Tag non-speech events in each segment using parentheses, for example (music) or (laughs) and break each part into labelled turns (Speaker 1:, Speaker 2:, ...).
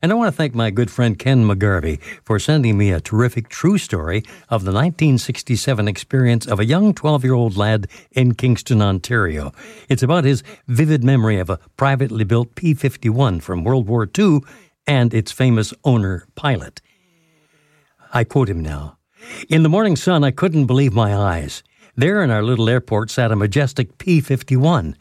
Speaker 1: And I want to thank my good friend Ken McGarvey for sending me a terrific true story of the 1967 experience of a young 12 year old lad in Kingston, Ontario. It's about his vivid memory of a privately built P 51 from World War II and its famous owner pilot. I quote him now In the morning sun, I couldn't believe my eyes. There in our little airport sat a majestic P 51.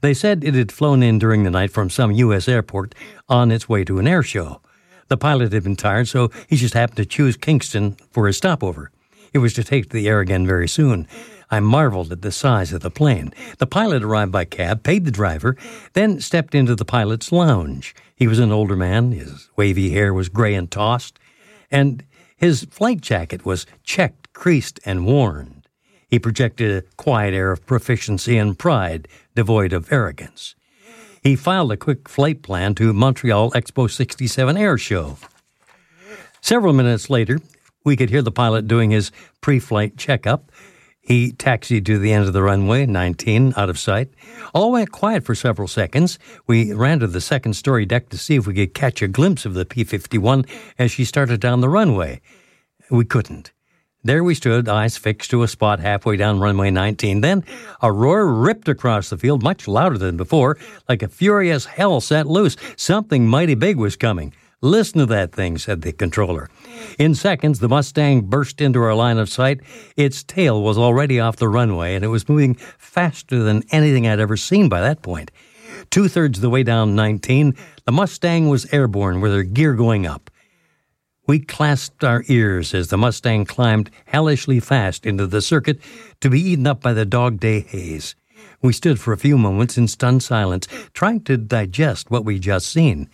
Speaker 1: They said it had flown in during the night from some U.S. airport on its way to an air show. The pilot had been tired, so he just happened to choose Kingston for his stopover. It was to take to the air again very soon. I marveled at the size of the plane. The pilot arrived by cab, paid the driver, then stepped into the pilot's lounge. He was an older man, his wavy hair was gray and tossed, and his flight jacket was checked, creased, and worn. He projected a quiet air of proficiency and pride, devoid of arrogance. He filed a quick flight plan to Montreal Expo 67 Air Show. Several minutes later, we could hear the pilot doing his pre flight checkup. He taxied to the end of the runway, 19, out of sight. All went quiet for several seconds. We ran to the second story deck to see if we could catch a glimpse of the P 51 as she started down the runway. We couldn't. There we stood, eyes fixed to a spot halfway down runway 19. Then a roar ripped across the field, much louder than before, like a furious hell set loose. Something mighty big was coming. Listen to that thing, said the controller. In seconds, the Mustang burst into our line of sight. Its tail was already off the runway, and it was moving faster than anything I'd ever seen by that point. Two thirds of the way down 19, the Mustang was airborne with her gear going up. We clasped our ears as the Mustang climbed hellishly fast into the circuit to be eaten up by the dog day haze. We stood for a few moments in stunned silence, trying to digest what we'd just seen.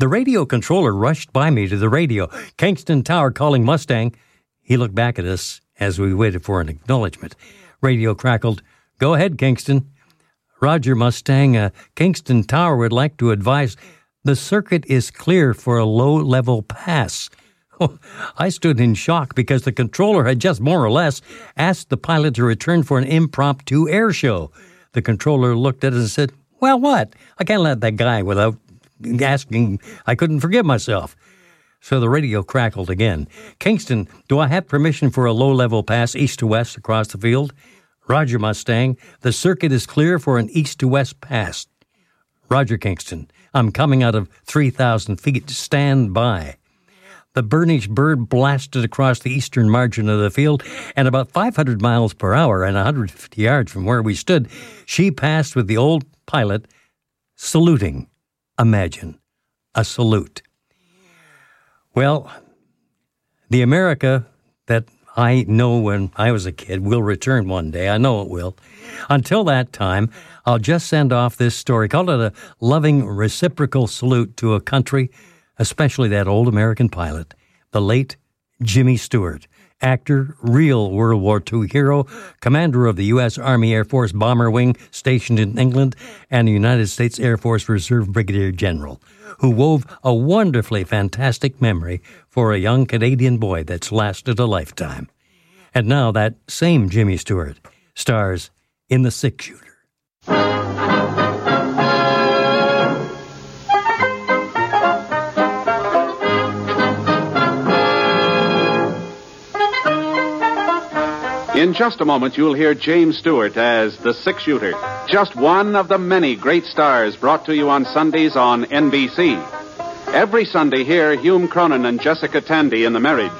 Speaker 1: The radio controller rushed by me to the radio. Kingston Tower calling Mustang. He looked back at us as we waited for an acknowledgement. Radio crackled, Go ahead, Kingston. Roger Mustang, uh, Kingston Tower would like to advise the circuit is clear for a low level pass. I stood in shock because the controller had just more or less asked the pilot to return for an impromptu air show. The controller looked at us and said, Well, what? I can't let that guy without asking. I couldn't forgive myself. So the radio crackled again. Kingston, do I have permission for a low level pass east to west across the field? Roger Mustang, the circuit is clear for an east to west pass. Roger Kingston, I'm coming out of 3,000 feet. Stand by. The burnished bird blasted across the eastern margin of the field, and about 500 miles per hour and 150 yards from where we stood, she passed with the old pilot saluting. Imagine a salute. Well, the America that I know when I was a kid will return one day. I know it will. Until that time, I'll just send off this story. Call it a loving reciprocal salute to a country especially that old American pilot, the late Jimmy Stewart, actor, real World War II hero, commander of the U.S. Army Air Force Bomber Wing stationed in England, and the United States Air Force Reserve Brigadier General, who wove a wonderfully fantastic memory for a young Canadian boy that's lasted a lifetime. And now that same Jimmy Stewart stars in The Six Shooter.
Speaker 2: In just a moment, you'll hear James Stewart as the six shooter, just one of the many great stars brought to you on Sundays on NBC. Every Sunday, hear Hume Cronyn and Jessica Tandy in The Marriage,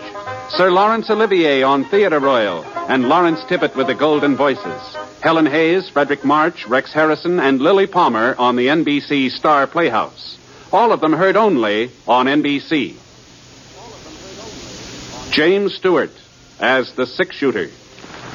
Speaker 2: Sir Laurence Olivier on Theatre Royal, and Lawrence Tibbett with the Golden Voices. Helen Hayes, Fredric March, Rex Harrison, and Lilli Palmer on the NBC Star Playhouse. All of them heard only on NBC. James Stewart as the six shooter.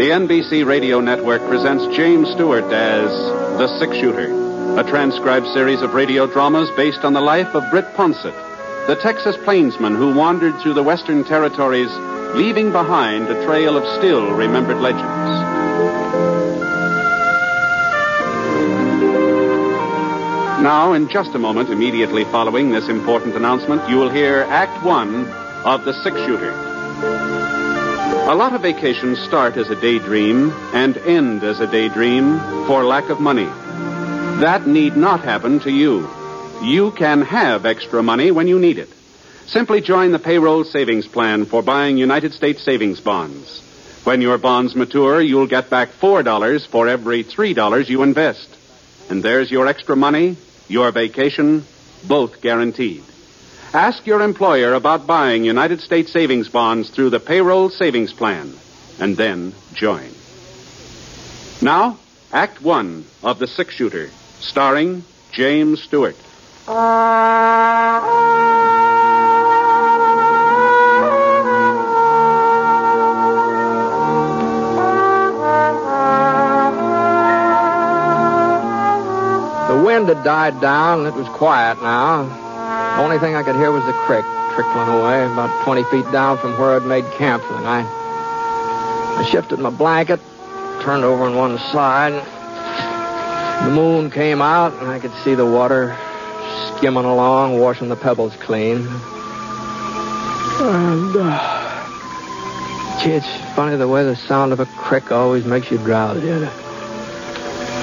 Speaker 2: The NBC Radio Network presents James Stewart as The Six Shooter, a transcribed series of radio dramas based on the life of Britt Ponsett, the Texas plainsman who wandered through the Western territories, leaving behind a trail of still remembered legends. Now, in just a moment, immediately following this important announcement, you will hear Act One of The Six Shooter. A lot of vacations start as a daydream and end as a daydream for lack of money. That need not happen to you. You can have extra money when you need it. Simply join the payroll savings plan for buying United States savings bonds. When your bonds mature, you'll get back $4 for every $3 you invest. And there's your extra money, your vacation, both guaranteed. Ask your employer about buying United States savings bonds through the payroll savings plan, and then join. Now, Act One of The Six Shooter, starring James Stewart.
Speaker 3: The wind had died down and it was quiet now. Only thing I could hear was the creek trickling away about 20 feet down from where I'd made camp for the night. I shifted my blanket, turned over on one side. The moon came out and I could see the water skimming along, washing the pebbles clean. And, uh, gee, it's funny the way the sound of a creek always makes you drowsy.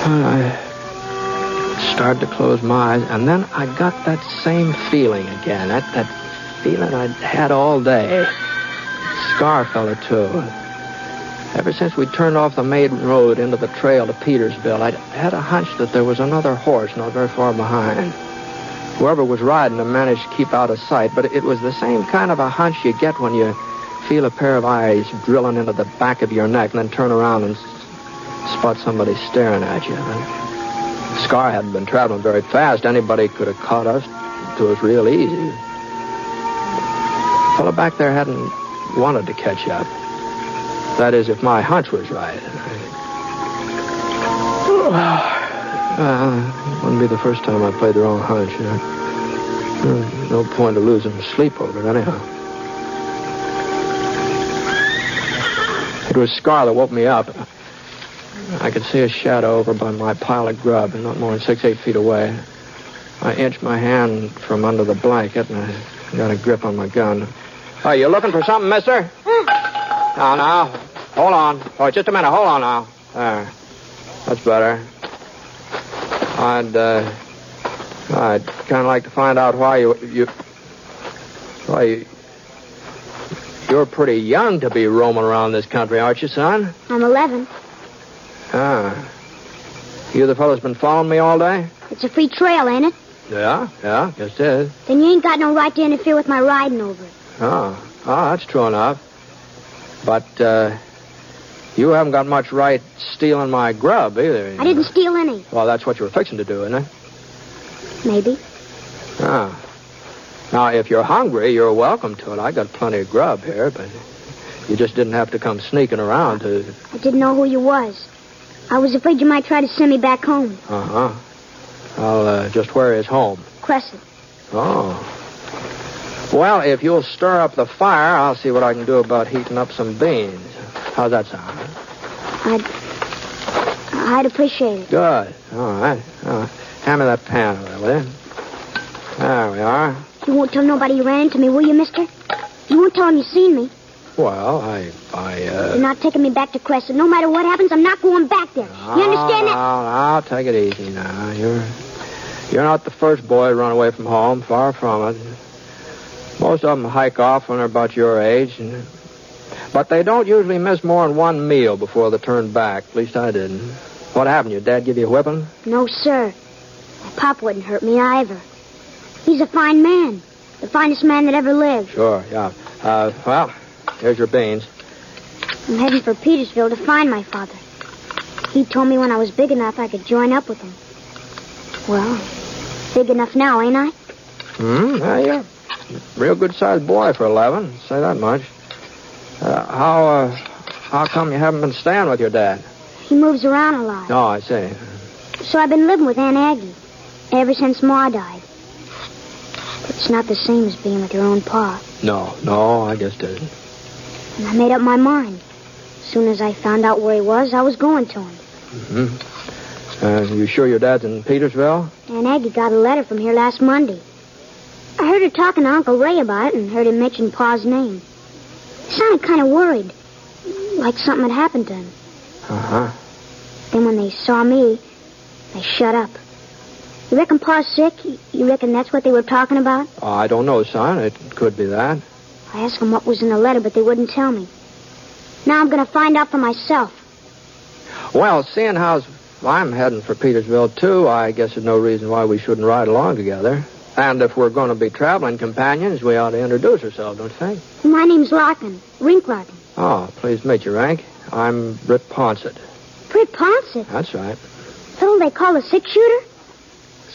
Speaker 3: I started to close my eyes, and then I got that same feeling again. That, that feeling I'd had all day. Eh. Scar fella, too. Ever since we turned off the main road into the trail to Petersville, I'd had a hunch that there was another horse not very far behind. Whoever was riding him managed to keep out of sight, but it was the same kind of a hunch you get when you feel a pair of eyes drilling into the back of your neck and then turn around and spot somebody staring at you. Scar hadn't been traveling very fast. Anybody could have caught us. It was real easy. The fellow back there hadn't wanted to catch up. That is, if my hunch was right. (sighs) It wouldn't be the first time I played the wrong hunch. You know? No point of losing sleep over it, anyhow. It was Scar that woke me up. I could see a shadow over by my pile of grub, and not more than six, eight feet away. I inched my hand from under the blanket, and I got a grip on my gun. Are you looking for something, mister? Now, now. Hold on. Oh, just a minute. Hold on now. There. That's better. I'd, uh, I'd kind of like to find out why you, you, why you, you're pretty young to be roaming around this country, aren't you, son?
Speaker 4: I'm 11.
Speaker 3: Ah. You the fellow's been following me all day?
Speaker 4: It's a free trail, ain't it?
Speaker 3: Yeah, yeah, guess it is.
Speaker 4: Then you ain't got no right to interfere with my riding over it.
Speaker 3: Oh, oh, that's true enough. But, uh, you haven't got much right stealing my grub either.
Speaker 4: I didn't
Speaker 3: know.
Speaker 4: steal any.
Speaker 3: Well, that's what you were fixing to do, isn't it?
Speaker 4: Maybe.
Speaker 3: Ah. Now, if you're hungry, you're welcome to it. I got plenty of grub here, but you just didn't have to come sneaking around to.
Speaker 4: I didn't know who you was. I was afraid you might try to send me back home.
Speaker 3: Uh huh. I'll uh, just where is home?
Speaker 4: Crescent.
Speaker 3: Oh. Well, if you'll stir up the fire, I'll see what I can do about heating up some beans. How's that sound?
Speaker 4: I'd. I'd appreciate it.
Speaker 3: Good. All right. All right. Hand me that pan over there, will you? There we are.
Speaker 4: You won't tell nobody you ran into me, will you, mister? You won't tell them you seen me.
Speaker 3: Well, I, I, uh...
Speaker 4: You're not taking me back to Crescent. No matter what happens, I'm not going back there. You understand that?
Speaker 3: Now, now, take it easy now. You're, you're not the first boy to run away from home. Far from it. Most of them hike off when they're about your age, and, but they don't usually miss more than one meal before they turn back. At least I didn't. What happened? Your dad give you a whipping?
Speaker 4: No, sir. My pop wouldn't hurt me either. He's a fine man. The finest man that ever lived.
Speaker 3: Sure, yeah. Uh, well, here's your Baines.
Speaker 4: I'm heading for Petersville to find my father. He told me when I was big enough I could join up with him. Well, big enough now, ain't I?
Speaker 3: Hmm, yeah, yeah. Real good-sized boy for 11, say that much. Uh, how, uh, how come you haven't been staying with your dad?
Speaker 4: He moves around a lot.
Speaker 3: Oh, I see.
Speaker 4: So I've been living with Aunt Aggie ever since Ma died. But it's not the same as being with your own pa.
Speaker 3: No, no, I guess it isn't.
Speaker 4: And I made up my mind. As soon as I found out where he was, I was going to him.
Speaker 3: Mm-hmm. Uh, you sure your dad's in Petersville?
Speaker 4: Aunt Aggie got a letter from here last Monday. I heard her talking to Uncle Ray about it and heard him mention Pa's name. He sounded kind of worried, like something had happened to him.
Speaker 3: Uh-huh.
Speaker 4: Then when they saw me, they shut up. You reckon Pa's sick? You reckon that's what they were talking about?
Speaker 3: Oh, I don't know, son. It could be that.
Speaker 4: I asked them what was in the letter, but they wouldn't tell me. Now I'm going to find out for myself.
Speaker 3: Well, seeing how I'm heading for Petersville, too, I guess there's no reason why we shouldn't ride along together. And if we're going to be traveling companions, we ought to introduce ourselves, don't you think?
Speaker 4: My name's Larkin, Rink Larkin.
Speaker 3: Oh, pleased to meet you, Rank. I'm Britt Ponsett.
Speaker 4: Britt Ponsett?
Speaker 3: That's right.
Speaker 4: Fellow they call a six-shooter?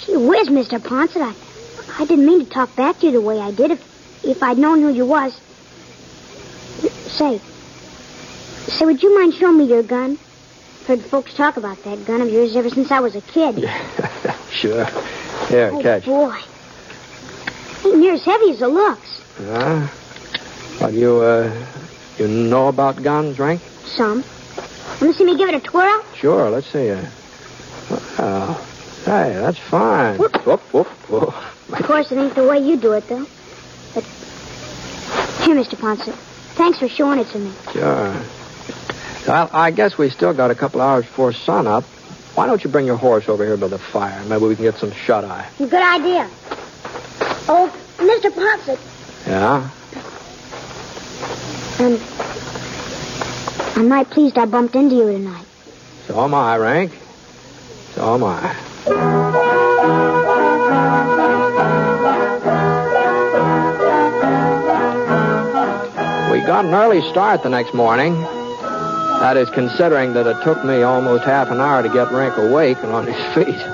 Speaker 4: Gee whiz, Mr. Ponsett, I, I didn't mean to talk back to you the way I did. If, if I'd known who you was... Say, say, would you mind showing me your gun? Heard folks talk about that gun of yours ever since I was a kid.
Speaker 3: Yeah, (laughs) sure. Here,
Speaker 4: oh,
Speaker 3: catch.
Speaker 4: boy. Ain't near as heavy as it looks.
Speaker 3: Yeah? But you, uh, you know about guns, Rank?
Speaker 4: Some. Want to see me give it a twirl?
Speaker 3: Sure, let's see. Uh, well, hey, that's fine.
Speaker 4: Whoop.
Speaker 3: Whoop, whoop, whoop.
Speaker 4: Of course, it ain't the way you do it, though. Here, Mr. Ponsett. Thanks for showing it to me.
Speaker 3: Sure. Well, I guess we still got a couple hours before sunup. Why don't you bring your horse over here by the fire? Maybe we can get some shut-eye.
Speaker 4: Good idea. Oh, Mr. Ponsett.
Speaker 3: Yeah?
Speaker 4: Um, I'm right pleased I bumped into you tonight.
Speaker 3: So am I, Rank. So am I. got an early start the next morning. That is considering that it took me almost half an hour to get Rank awake and on his (laughs) feet. It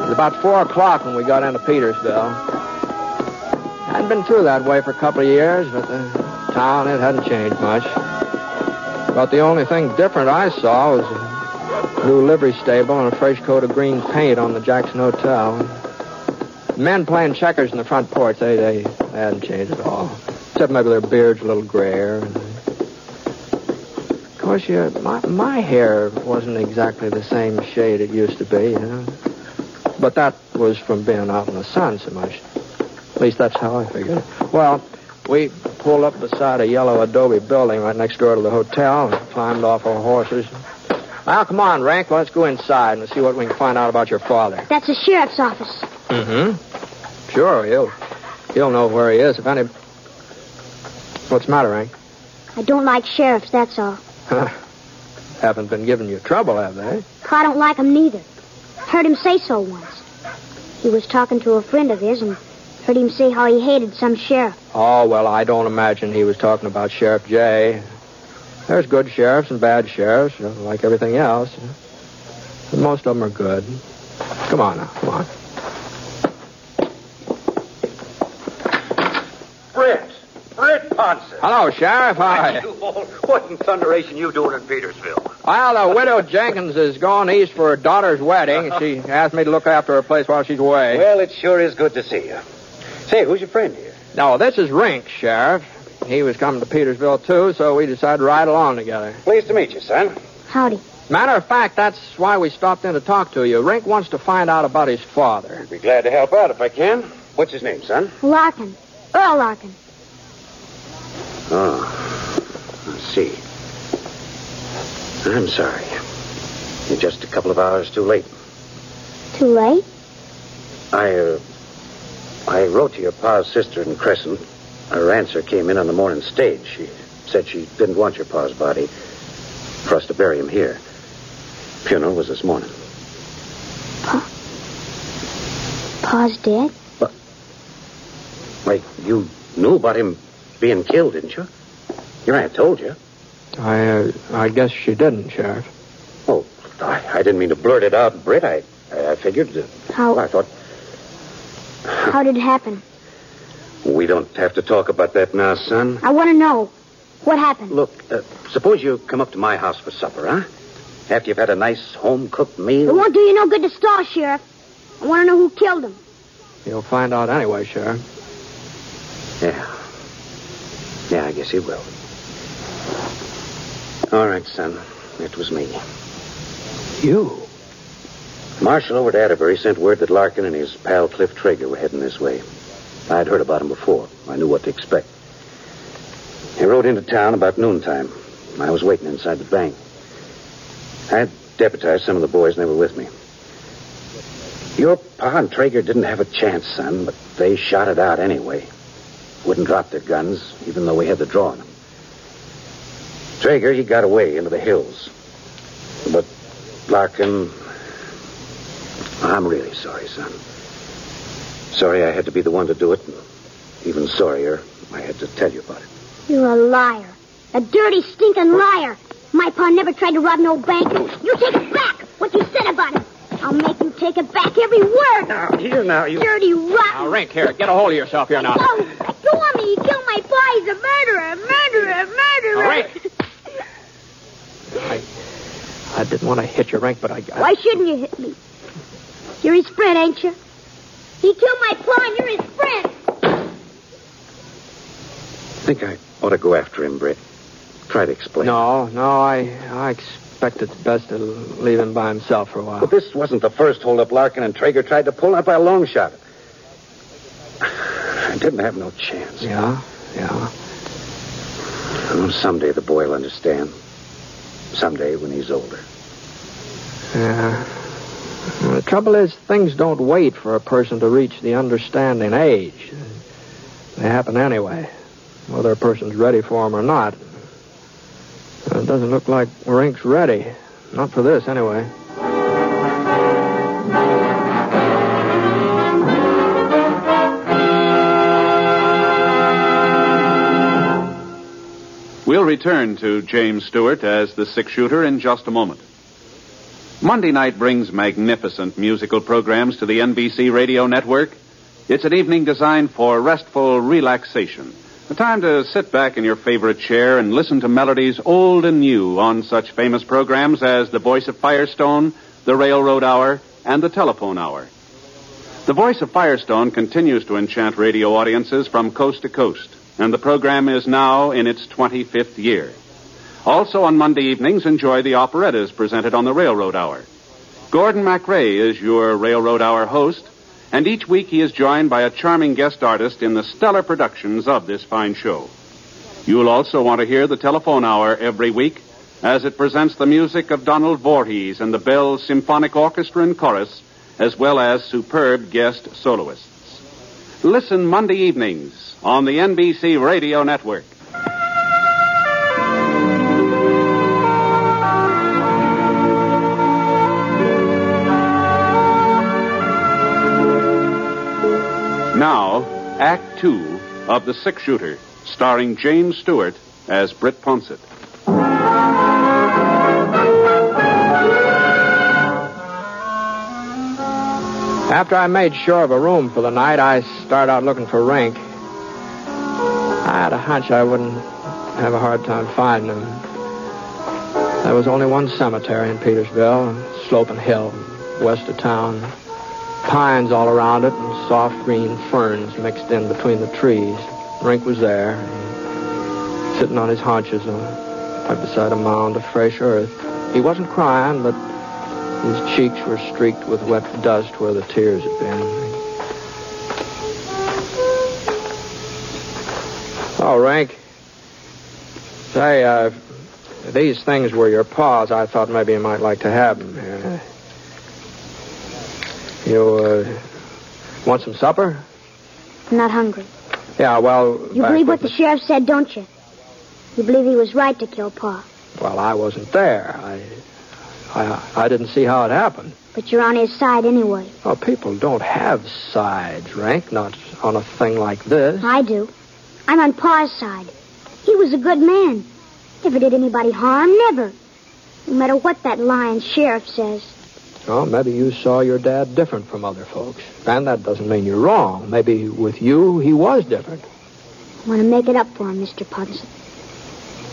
Speaker 3: was about four o'clock when we got into Petersville. I hadn't been through that way for a couple of years, but the town, it hadn't changed much. But the only thing different I saw was a new livery stable and a fresh coat of green paint on the Jackson Hotel. Men playing checkers in the front porch, they, they, they hadn't changed at all. Except maybe their beards a little grayer. Of course, you, my, my hair wasn't exactly the same shade it used to be, you know. But that was from being out in the sun so much. At least that's how I figured. Well, we pulled up beside a yellow adobe building right next door to the hotel and climbed off our horses. Now, come on, Rank. Let's go inside and see what we can find out about your father.
Speaker 4: That's the sheriff's office.
Speaker 3: Mm-hmm. Sure, he'll he'll know where he is if any. What's the matter, Hank?
Speaker 4: I don't like sheriffs, that's all.
Speaker 3: Huh. Haven't been giving you trouble, have they?
Speaker 4: I don't like him neither. Heard him say so once. He was talking to a friend of his and heard him say how he hated some sheriff.
Speaker 3: Oh, well, I don't imagine he was talking about Sheriff Jay. There's good sheriffs and bad sheriffs, you know, like everything else. But most of them are good. Come on now, come on.
Speaker 5: Britt. Britt Ponsett.
Speaker 3: Hello, Sheriff. Hi.
Speaker 5: Oh, what in thunderation you doing in Petersville?
Speaker 3: Well, the widow Jenkins is going east for her daughter's wedding. (laughs) She asked me to look after her place while she's away.
Speaker 5: Well, it sure is good to see you. Say, who's your friend here?
Speaker 3: No, this is Rink, Sheriff. He was coming to Petersville, too, so we decided to ride along together.
Speaker 5: Pleased to meet you, son.
Speaker 4: Howdy.
Speaker 3: Matter of fact, that's why we stopped in to talk to you. Rink wants to find out about his father.
Speaker 5: I'd be glad to help out if I can. What's his name, son?
Speaker 4: Larkin. Earl Larkin.
Speaker 6: Oh, I see. I'm sorry. You're just a couple of hours too late.
Speaker 4: Too late?
Speaker 6: I, uh, I wrote to your pa's sister in Crescent. Her answer came in on the morning stage. She said she didn't want your pa's body for us to bury him here. Funeral was this morning.
Speaker 4: Pa? Pa's dead?
Speaker 6: Wait, you knew about him being killed, didn't you? Your aunt told you.
Speaker 3: I, uh, I guess she didn't, Sheriff.
Speaker 6: Oh, I, I didn't mean to blurt it out, Britt. I, I, I figured. Uh,
Speaker 4: How?
Speaker 6: well, I thought
Speaker 4: How did it happen?
Speaker 6: we don't have to talk about that now, son.
Speaker 4: I want to know. What happened?
Speaker 6: Look, uh, suppose you come up to my house for supper, huh? After you've had a nice home cooked meal.
Speaker 4: It won't do you no good to stall, Sheriff. I want to know who killed him.
Speaker 3: You'll find out anyway, Sheriff.
Speaker 6: Yeah. Yeah, I guess he will. All right, son. It was me.
Speaker 3: You?
Speaker 6: Marshal over at Atterbury sent word that Larkin and his pal Cliff Traeger were heading this way. I'd heard about him before. I knew what to expect. He rode into town about noontime. I was waiting inside the bank. I had deputized some of the boys, and they were with me. Your pa and Traeger didn't have a chance, son, but they shot it out anyway. Wouldn't drop their guns, even though we had the draw on them. Traeger, he got away into the hills. But Larkin, I'm really sorry, son. Sorry I had to be the one to do it. Even sorrier, I had to tell you about it.
Speaker 4: You're a liar. A dirty, stinking liar. My pa never tried to rob no bank. You take it back, what you said about him. I'll make you take it back, every word.
Speaker 6: Now, here now, you...
Speaker 4: Dirty, rotten.
Speaker 3: Now, Rink, here, get a hold of yourself here now.
Speaker 4: Go. Go on me. You killed my pa. He's a murderer. Murderer. Murderer.
Speaker 3: Rink. (laughs) I, I didn't want to hit you, Rink, but I, I
Speaker 4: Why shouldn't you hit me? You're his friend, ain't you? He killed my pa, and you're his friend.
Speaker 6: think I ought to go after him, Britt. Try to explain.
Speaker 3: No, no, I, I expect it's best to leave him by himself for a while.
Speaker 6: But this wasn't the first holdup Larkin and Traeger tried to pull, not by a long shot. (sighs) I didn't have no chance.
Speaker 3: Yeah, yeah.
Speaker 6: Oh, someday the boy will understand. Someday when he's older.
Speaker 3: Yeah. Well, the trouble is, things don't wait for a person to reach the understanding age. They happen anyway, whether a person's ready for them or not. It doesn't look like Rink's ready. Not for this, anyway.
Speaker 2: We'll return to James Stewart as the six shooter in just a moment. Monday night brings magnificent musical programs to the NBC radio network. It's an evening designed for restful relaxation. A time to sit back in your favorite chair and listen to melodies old and new on such famous programs as The Voice of Firestone, The Railroad Hour, and The Telephone Hour. The Voice of Firestone continues to enchant radio audiences from coast to coast, and the program is now in its 25th year. Also on Monday evenings, enjoy the operettas presented on the Railroad Hour. Gordon MacRae is your Railroad Hour host, and each week he is joined by a charming guest artist in the stellar productions of this fine show. You'll also want to hear the Telephone Hour every week as it presents the music of Donald Voorhees and the Bell Symphonic Orchestra and Chorus, as well as superb guest soloists. Listen Monday evenings on the NBC Radio Network. Now, Act Two of The Six Shooter, starring James Stewart as Britt Ponsett.
Speaker 3: After I made sure of a room for the night, I started out looking for Rink. I had a hunch I wouldn't have a hard time finding him. There was only one cemetery in Petersville, sloping hill west of town. Pines all around it and soft green ferns mixed in between the trees. Rink was there, sitting on his haunches uh, right beside a mound of fresh earth. He wasn't crying, but his cheeks were streaked with wet dust where the tears had been. Oh, Rank. Say, uh, if these things were your pa's, I thought maybe you might like to have them here. You, uh, want some supper?
Speaker 4: I'm not hungry.
Speaker 3: Yeah, well.
Speaker 4: You believe what the sheriff said, don't you? You believe he was right to kill Pa.
Speaker 3: Well, I wasn't there. I, I, I didn't see how it happened.
Speaker 4: But you're on his side anyway.
Speaker 3: Well, people don't have sides, Rank, not on a thing like this.
Speaker 4: I do. I'm on Pa's side. He was a good man. Never did anybody harm, never. No matter what that lying sheriff says.
Speaker 3: Well, maybe you saw your dad different from other folks. And that doesn't mean you're wrong. Maybe with you, he was different.
Speaker 4: I want to make it up for him, Mr. Punson.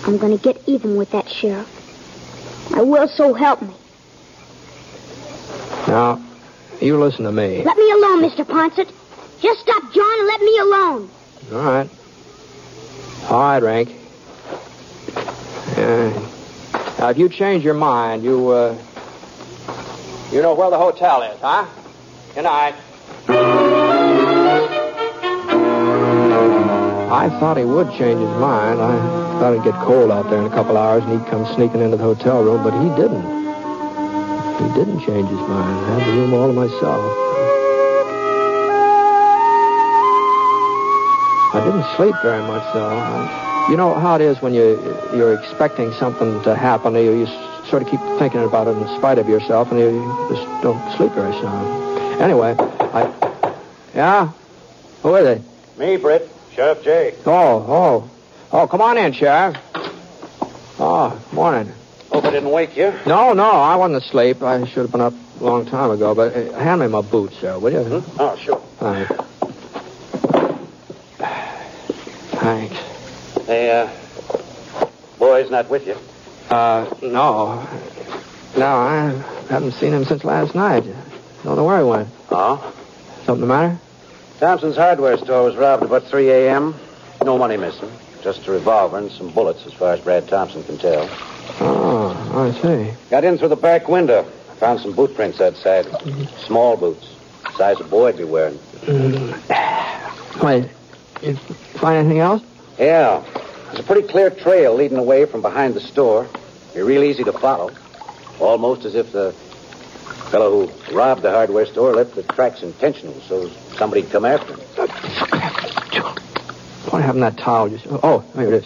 Speaker 4: I'm going to get even with that sheriff. I will, so help me.
Speaker 3: Now, you listen to me.
Speaker 4: Let me alone, Mr. Ponsett. Just stop John and let me alone.
Speaker 3: All right. All right, Rank. Uh, now, if you change your mind, you, uh, you know where the hotel is, huh? Good night. I thought he would change his mind. I thought it'd get cold out there in a couple hours and he'd come sneaking into the hotel room, but he didn't. He didn't change his mind. I had the room all to myself. I didn't sleep very much, though. I, you know how it is when you you're expecting something to happen, you, you sort of keep thinking about it in spite of yourself, and you just don't sleep very sound. Anyway, I. Yeah? Who is it?
Speaker 6: Me, Britt. Sheriff Jay.
Speaker 3: Oh, oh. Oh, come on in, Sheriff. Oh, morning.
Speaker 6: Hope I didn't wake you.
Speaker 3: No, no, I wasn't asleep. I should have been up a long time ago, but uh, hand me my boots, sir, will you?
Speaker 6: Oh, sure.
Speaker 3: Thanks. (sighs) Thanks.
Speaker 6: Hey, uh, boy's not with you.
Speaker 3: Uh, no. No, I haven't seen him since last night. Don't know where he went.
Speaker 6: Oh?
Speaker 3: Something the matter?
Speaker 6: Thompson's hardware store was robbed about 3 a.m. No money missing. Just a revolver and some bullets, as far as Brad Thompson can tell.
Speaker 3: Oh, I see.
Speaker 6: Got in through the back window. Found some boot prints outside. Small boots. Size a boy'd be wearing.
Speaker 3: Wait, you find anything else?
Speaker 6: Yeah. There's a pretty clear trail leading away from behind the store. Be real easy to follow. Almost as if the fellow who robbed the hardware store left the tracks intentional so somebody'd come after him.
Speaker 3: What happened to that towel? Just oh, here it is.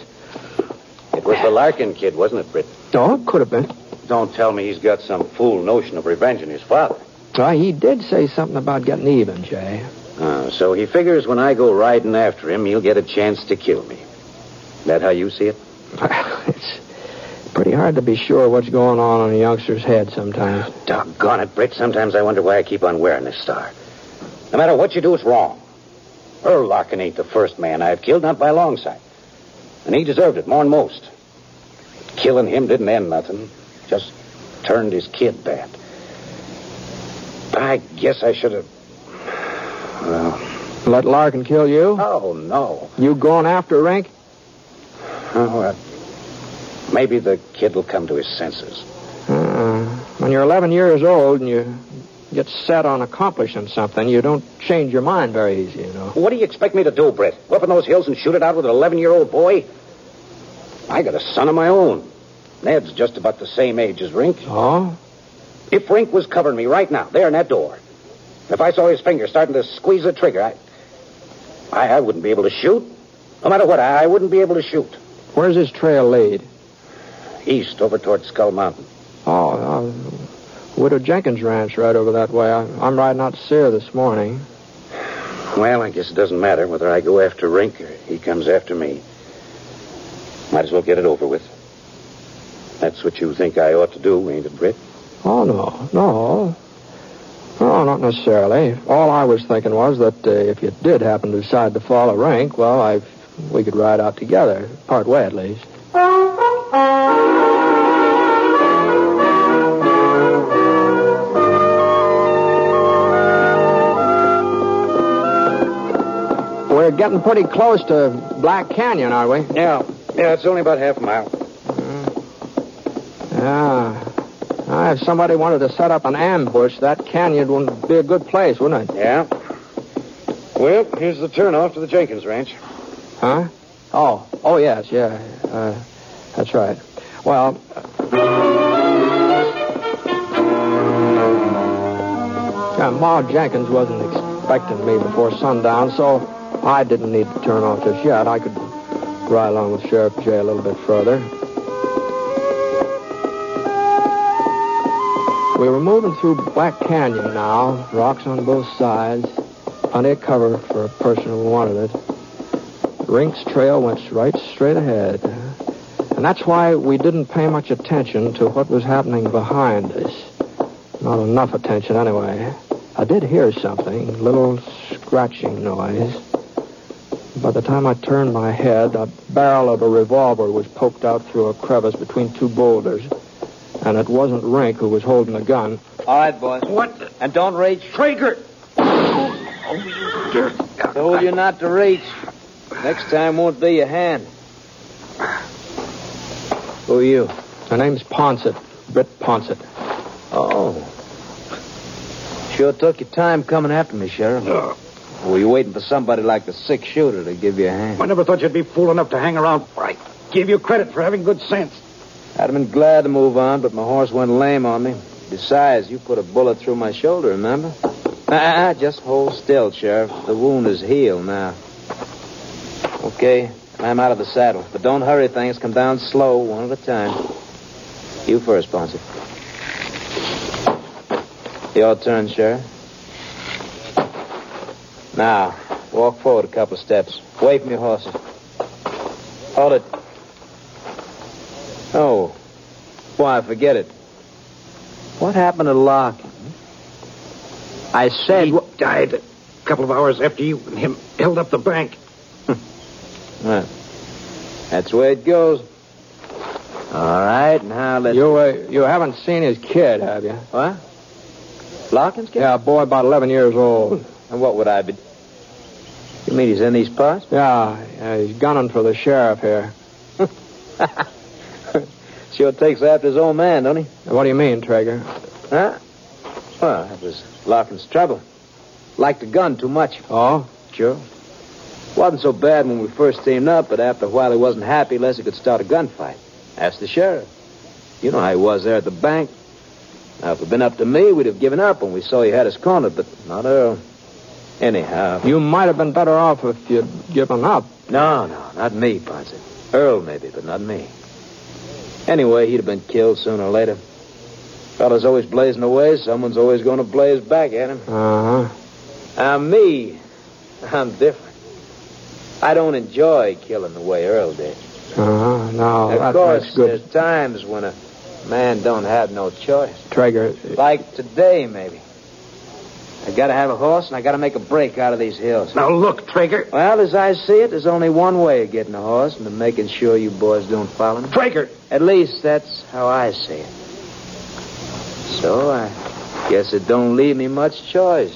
Speaker 6: It was the Larkin kid, wasn't it, Britt?
Speaker 3: Oh, it could have been.
Speaker 6: Don't tell me he's got some fool notion of revenging his father.
Speaker 3: Well, he did say something about getting even, Jay.
Speaker 6: Uh, so he figures when I go riding after him, he'll get a chance to kill me. Isn't that how you see it?
Speaker 3: Well, (laughs) it's pretty hard to be sure what's going on in a youngster's head sometimes.
Speaker 6: Doggone it, Britt. Sometimes I wonder why I keep on wearing this star. No matter what you do, it's wrong. Earl Larkin ain't the first man I've killed, not by a long sight. And he deserved it more than most. Killing him didn't end nothing. Just turned his kid bad. I guess I should have. Well,
Speaker 3: Let Larkin kill you?
Speaker 6: oh, no.
Speaker 3: You going after Rank?
Speaker 6: Oh, maybe the kid will come to his senses.
Speaker 3: Uh, when you're 11 years old and you get set on accomplishing something, you don't change your mind very easy, you know.
Speaker 6: What do you expect me to do, Brett? Go up in those hills and shoot it out with an 11 year old boy? I got a son of my own. Ned's just about the same age as Rink.
Speaker 3: Oh?
Speaker 6: If Rink was covering me right now, there in that door, if I saw his finger starting to squeeze the trigger, I, I, I wouldn't be able to shoot. No matter what, I, I wouldn't be able to shoot.
Speaker 3: Where's his trail lead?
Speaker 6: East, over toward Skull Mountain.
Speaker 3: Oh, uh, Widow Jenkins Ranch right over that way. I, I'm riding out to see her this morning.
Speaker 6: Well, I guess it doesn't matter whether I go after Rink or he comes after me. Might as well get it over with. That's what you think I ought to do, ain't it, Britt?
Speaker 3: Oh, no, no. No, not necessarily. All I was thinking was that uh, if you did happen to decide to follow Rank, well, I we could ride out together, part way at least. We're getting pretty close to Black Canyon, are we?
Speaker 6: Yeah. Yeah, it's only about half a mile.
Speaker 3: Yeah. Ah, if somebody wanted to set up an ambush, that canyon would be a good place, wouldn't it?
Speaker 6: Yeah. Well, here's the turnoff to the Jenkins Ranch.
Speaker 3: Huh? Oh, oh yes, yeah. Uh, That's right. Well, uh, Ma Jenkins wasn't expecting me before sundown, so I didn't need to turn off just yet. I could ride along with Sheriff Jay a little bit further. We were moving through Black Canyon now, rocks on both sides, plenty of cover for a person who wanted it. Rink's trail went right straight ahead. And that's why we didn't pay much attention to what was happening behind us. Not enough attention, anyway. I did hear something, a little scratching noise. By the time I turned my head, the barrel of a revolver was poked out through a crevice between two boulders. And it wasn't Rink who was holding the gun.
Speaker 7: All right, boys.
Speaker 3: What?
Speaker 7: And don't reach.
Speaker 3: Traeger!
Speaker 7: Oh, you dirt. Told you not to reach. Next time won't be your hand. Who are you?
Speaker 3: My name's Ponsett. Britt Ponsett.
Speaker 7: Oh. Sure took your time coming after me, Sheriff.
Speaker 8: No.
Speaker 7: Were you waiting for somebody like the six shooter to give you a hand?
Speaker 8: I never thought you'd be fool enough to hang around. I give you credit for having good sense.
Speaker 7: I'd have been glad to move on, but my horse went lame on me. Besides, you put a bullet through my shoulder, remember? Ah, just hold still, Sheriff. The wound is healed now. Okay, I'm out of the saddle. But don't hurry things. Come down slow, one at a time. You first, Ponce. Your turn, Sheriff. Now, walk forward a couple of steps. From your horses. Hold it. Oh. Why, forget it. What happened to Larkin? I said...
Speaker 8: He died a couple of hours after you and him held up the bank.
Speaker 7: Well, that's the way it goes. All right, now let's...
Speaker 3: You, uh, you haven't seen his kid, have you?
Speaker 7: What? Larkin's kid?
Speaker 3: Yeah, a boy about 11 years old. (laughs)
Speaker 7: And what would I be... You mean he's in these parts?
Speaker 3: Yeah, yeah he's gunning for the sheriff here. (laughs)
Speaker 7: Sure takes after his own man, don't he?
Speaker 3: What do you mean, Traeger?
Speaker 7: Huh? Well, that was Larkin's trouble. Liked the gun too much.
Speaker 3: Oh?
Speaker 7: Sure. Wasn't so bad when we first teamed up, but after a while he wasn't happy unless he could start a gunfight. Asked the sheriff. You know how he was there at the bank. Now, if it had been up to me, we'd have given up when we saw he had us cornered, but not Earl. Anyhow.
Speaker 3: You might have been better off if you'd given up.
Speaker 7: No, no, not me, Ponce. Earl, maybe, but not me. Anyway, he'd have been killed sooner or later. Fella's always blazing away. Someone's always going to blaze back at him.
Speaker 3: Uh huh.
Speaker 7: Now, me, I'm different. I don't enjoy killing the way Earl did.
Speaker 3: Uh huh. No,
Speaker 7: of
Speaker 3: that,
Speaker 7: course,
Speaker 3: that's good.
Speaker 7: there's times when a man don't have no choice.
Speaker 3: Traeger,
Speaker 7: Like today, maybe. I gotta have a horse, and I gotta make a break out of these hills.
Speaker 8: Now look, Traeger.
Speaker 7: Well, as I see it, there's only one way of getting a horse, and to making sure you boys don't follow me.
Speaker 8: Traeger.
Speaker 7: At least that's how I see it. So I guess it don't leave me much choice,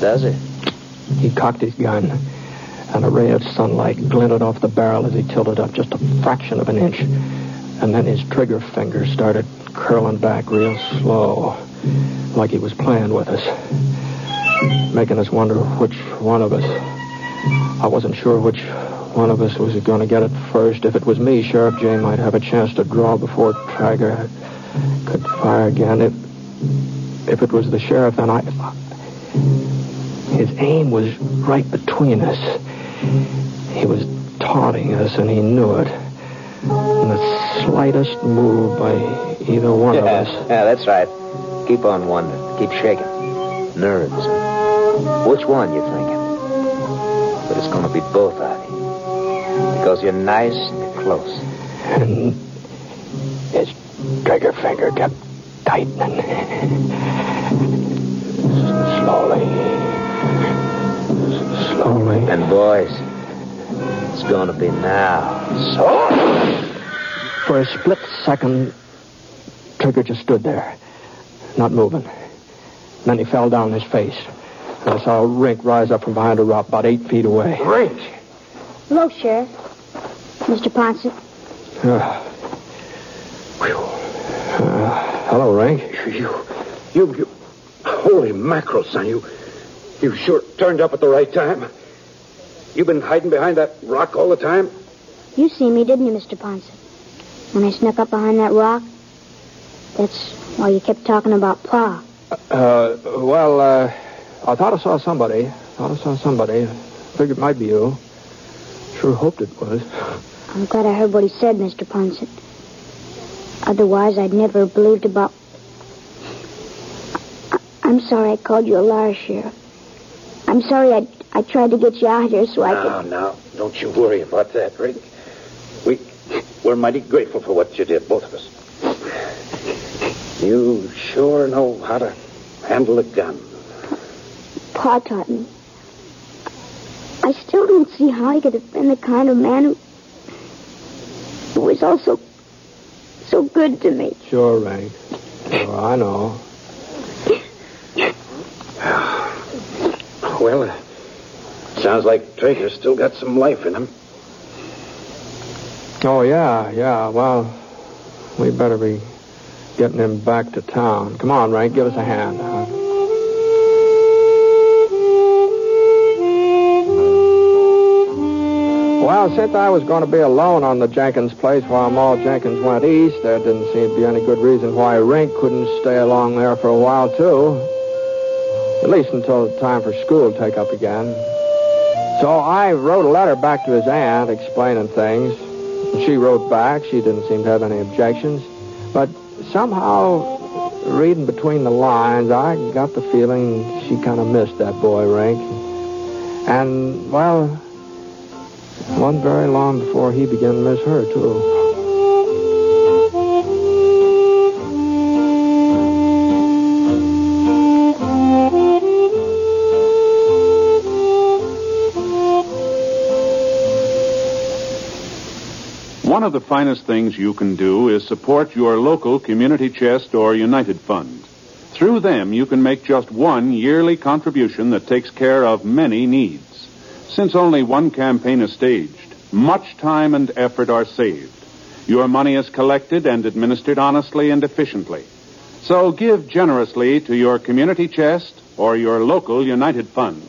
Speaker 7: does it?
Speaker 3: he cocked his gun, and a ray of sunlight glinted off the barrel as he tilted up just a fraction of an inch. And then his trigger finger started curling back real slow, like he was playing with us, making us wonder which one of us. I wasn't sure which one of us was going to get it first. If it was me, Sheriff Jay might have a chance to draw before Traeger could fire again. If, if it was the sheriff, then I... His aim was right between us. He was taunting us, and he knew it. And the slightest move by either one
Speaker 7: yeah,
Speaker 3: of us.
Speaker 7: yeah, that's right. Keep on wondering. Keep shaking. Nerves. Which one you thinking? But it's going to be both of you. Because you're nice and close.
Speaker 3: And his trigger finger kept tightening. (laughs) Slowly. Slowly.
Speaker 7: And boys, it's going to be now. So.
Speaker 3: For a split second, Traeger just stood there, not moving. Then he fell down on his face. And I saw Rink rise up from behind a rock about eight feet away.
Speaker 8: Rink.
Speaker 4: Hello, Sheriff. Mr. Ponsett.
Speaker 3: Uh, whew. Uh, hello, Rink.
Speaker 8: You, you, you. Holy mackerel, son. You, you sure turned up at the right time. You've been hiding behind that rock all the time?
Speaker 4: You see me, didn't you, Mr. Ponsett? when I snuck up behind that rock? That's why you kept talking about Pa.
Speaker 3: Uh, well, uh, I thought I saw somebody. Thought I saw somebody. Figured it might be you. Sure hoped it was. (laughs)
Speaker 4: I'm glad I heard what he said, Mr. Ponsett. Otherwise, I'd never have believed about. I- I'm sorry I called you a liar, Sheriff. I'm sorry I I tried to get you out here so I
Speaker 5: Now,
Speaker 4: could.
Speaker 5: now, don't you worry about that, Rick. We, we're mighty grateful for what you did, both of us. You sure know how to handle a gun.
Speaker 4: Pa taught me. I still don't see how he could have been the kind of man who, who was also so good to me.
Speaker 3: Sure, Rank. Sure, I know. (laughs)
Speaker 5: Well, uh, sounds like Traeger's still got some life in him.
Speaker 3: Oh, yeah, yeah. Well, we better be getting him back to town. Come on, Rank, give us a hand. Well, since I was going to be alone on the Jenkins place while Maul Jenkins went east, there didn't seem to be any good reason why Rink couldn't stay along there for a while, too. At least until the time for school to take up again. So I wrote a letter back to his aunt explaining things. She wrote back. She didn't seem to have any objections. But somehow, reading between the lines, I got the feeling she kind of missed that boy, Rink. And, well, wasn't very long before he began to miss her, too.
Speaker 2: One of the finest things you can do is support your local community chest or United Fund. Through them, you can make just one yearly contribution that takes care of many needs. Since only one campaign is staged, much time and effort are saved. Your money is collected and administered honestly and efficiently. So give generously to your community chest or your local United Fund.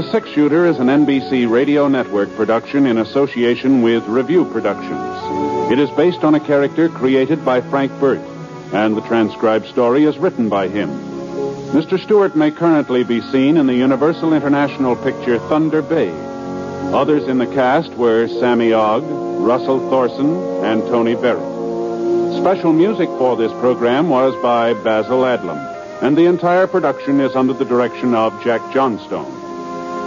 Speaker 2: The Six Shooter is an NBC Radio Network production in association with Review Productions. It is based on a character created by Frank Burt, and the transcribed story is written by him. Mr. Stewart may currently be seen in the Universal International picture Thunder Bay. Others in the cast were Sammy Ogg, Russell Thorson, and Tony Barrett. Special music for this program was by Basil Adlam, and the entire production is under the direction of Jack Johnstone.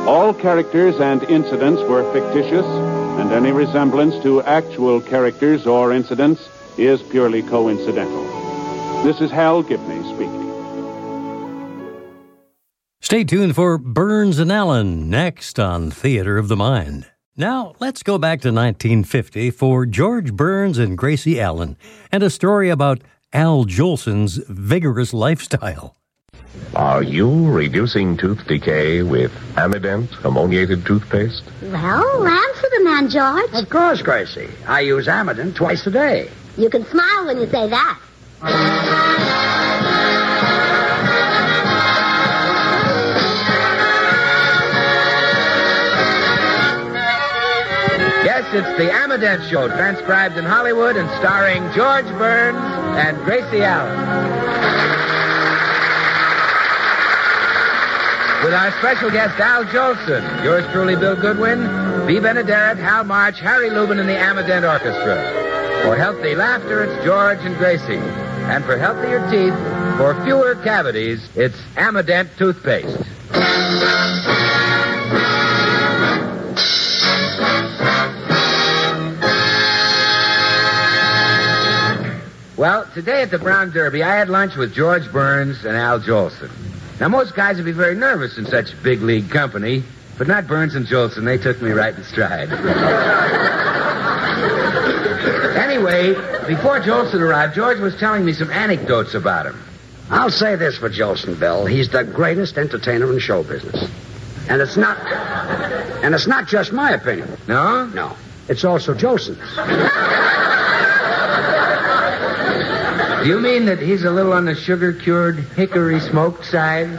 Speaker 2: All characters and incidents were fictitious, and any resemblance to actual characters or incidents is purely coincidental. This is Hal Gibney speaking.
Speaker 1: Stay tuned for Burns and Allen next on Theater of the Mind. Now, let's go back to 1950 for George Burns and Gracie Allen and a story about Al Jolson's vigorous lifestyle.
Speaker 9: Are you reducing tooth decay with Ammident ammoniated toothpaste?
Speaker 10: Well, answer the man, George.
Speaker 11: Of course, Gracie. I use Ammident twice a day.
Speaker 10: You can smile when you say that.
Speaker 11: Yes, it's the Ammident Show, transcribed in Hollywood and starring George Burns and Gracie Allen. With our special guest, Al Jolson, yours truly, Bill Goodwin, Bea Benaderet, Hal March, Harry Lubin, and the Ammident Orchestra. For healthy laughter, it's George and Gracie. And for healthier teeth, for fewer cavities, it's Ammident toothpaste. Well, today at the Brown Derby, I had lunch with George Burns and Al Jolson. Now, most guys would be very nervous in such big league company, but not Burns and Jolson. They took me right in stride. (laughs) anyway, before Jolson arrived, George was telling me some anecdotes about him.
Speaker 6: I'll say this for Jolson, Bill. He's the greatest entertainer in show business. And it's not and it's not just my opinion.
Speaker 11: No?
Speaker 6: No. It's also Jolson's. (laughs)
Speaker 11: Do you mean that he's a little on the sugar-cured, hickory-smoked side?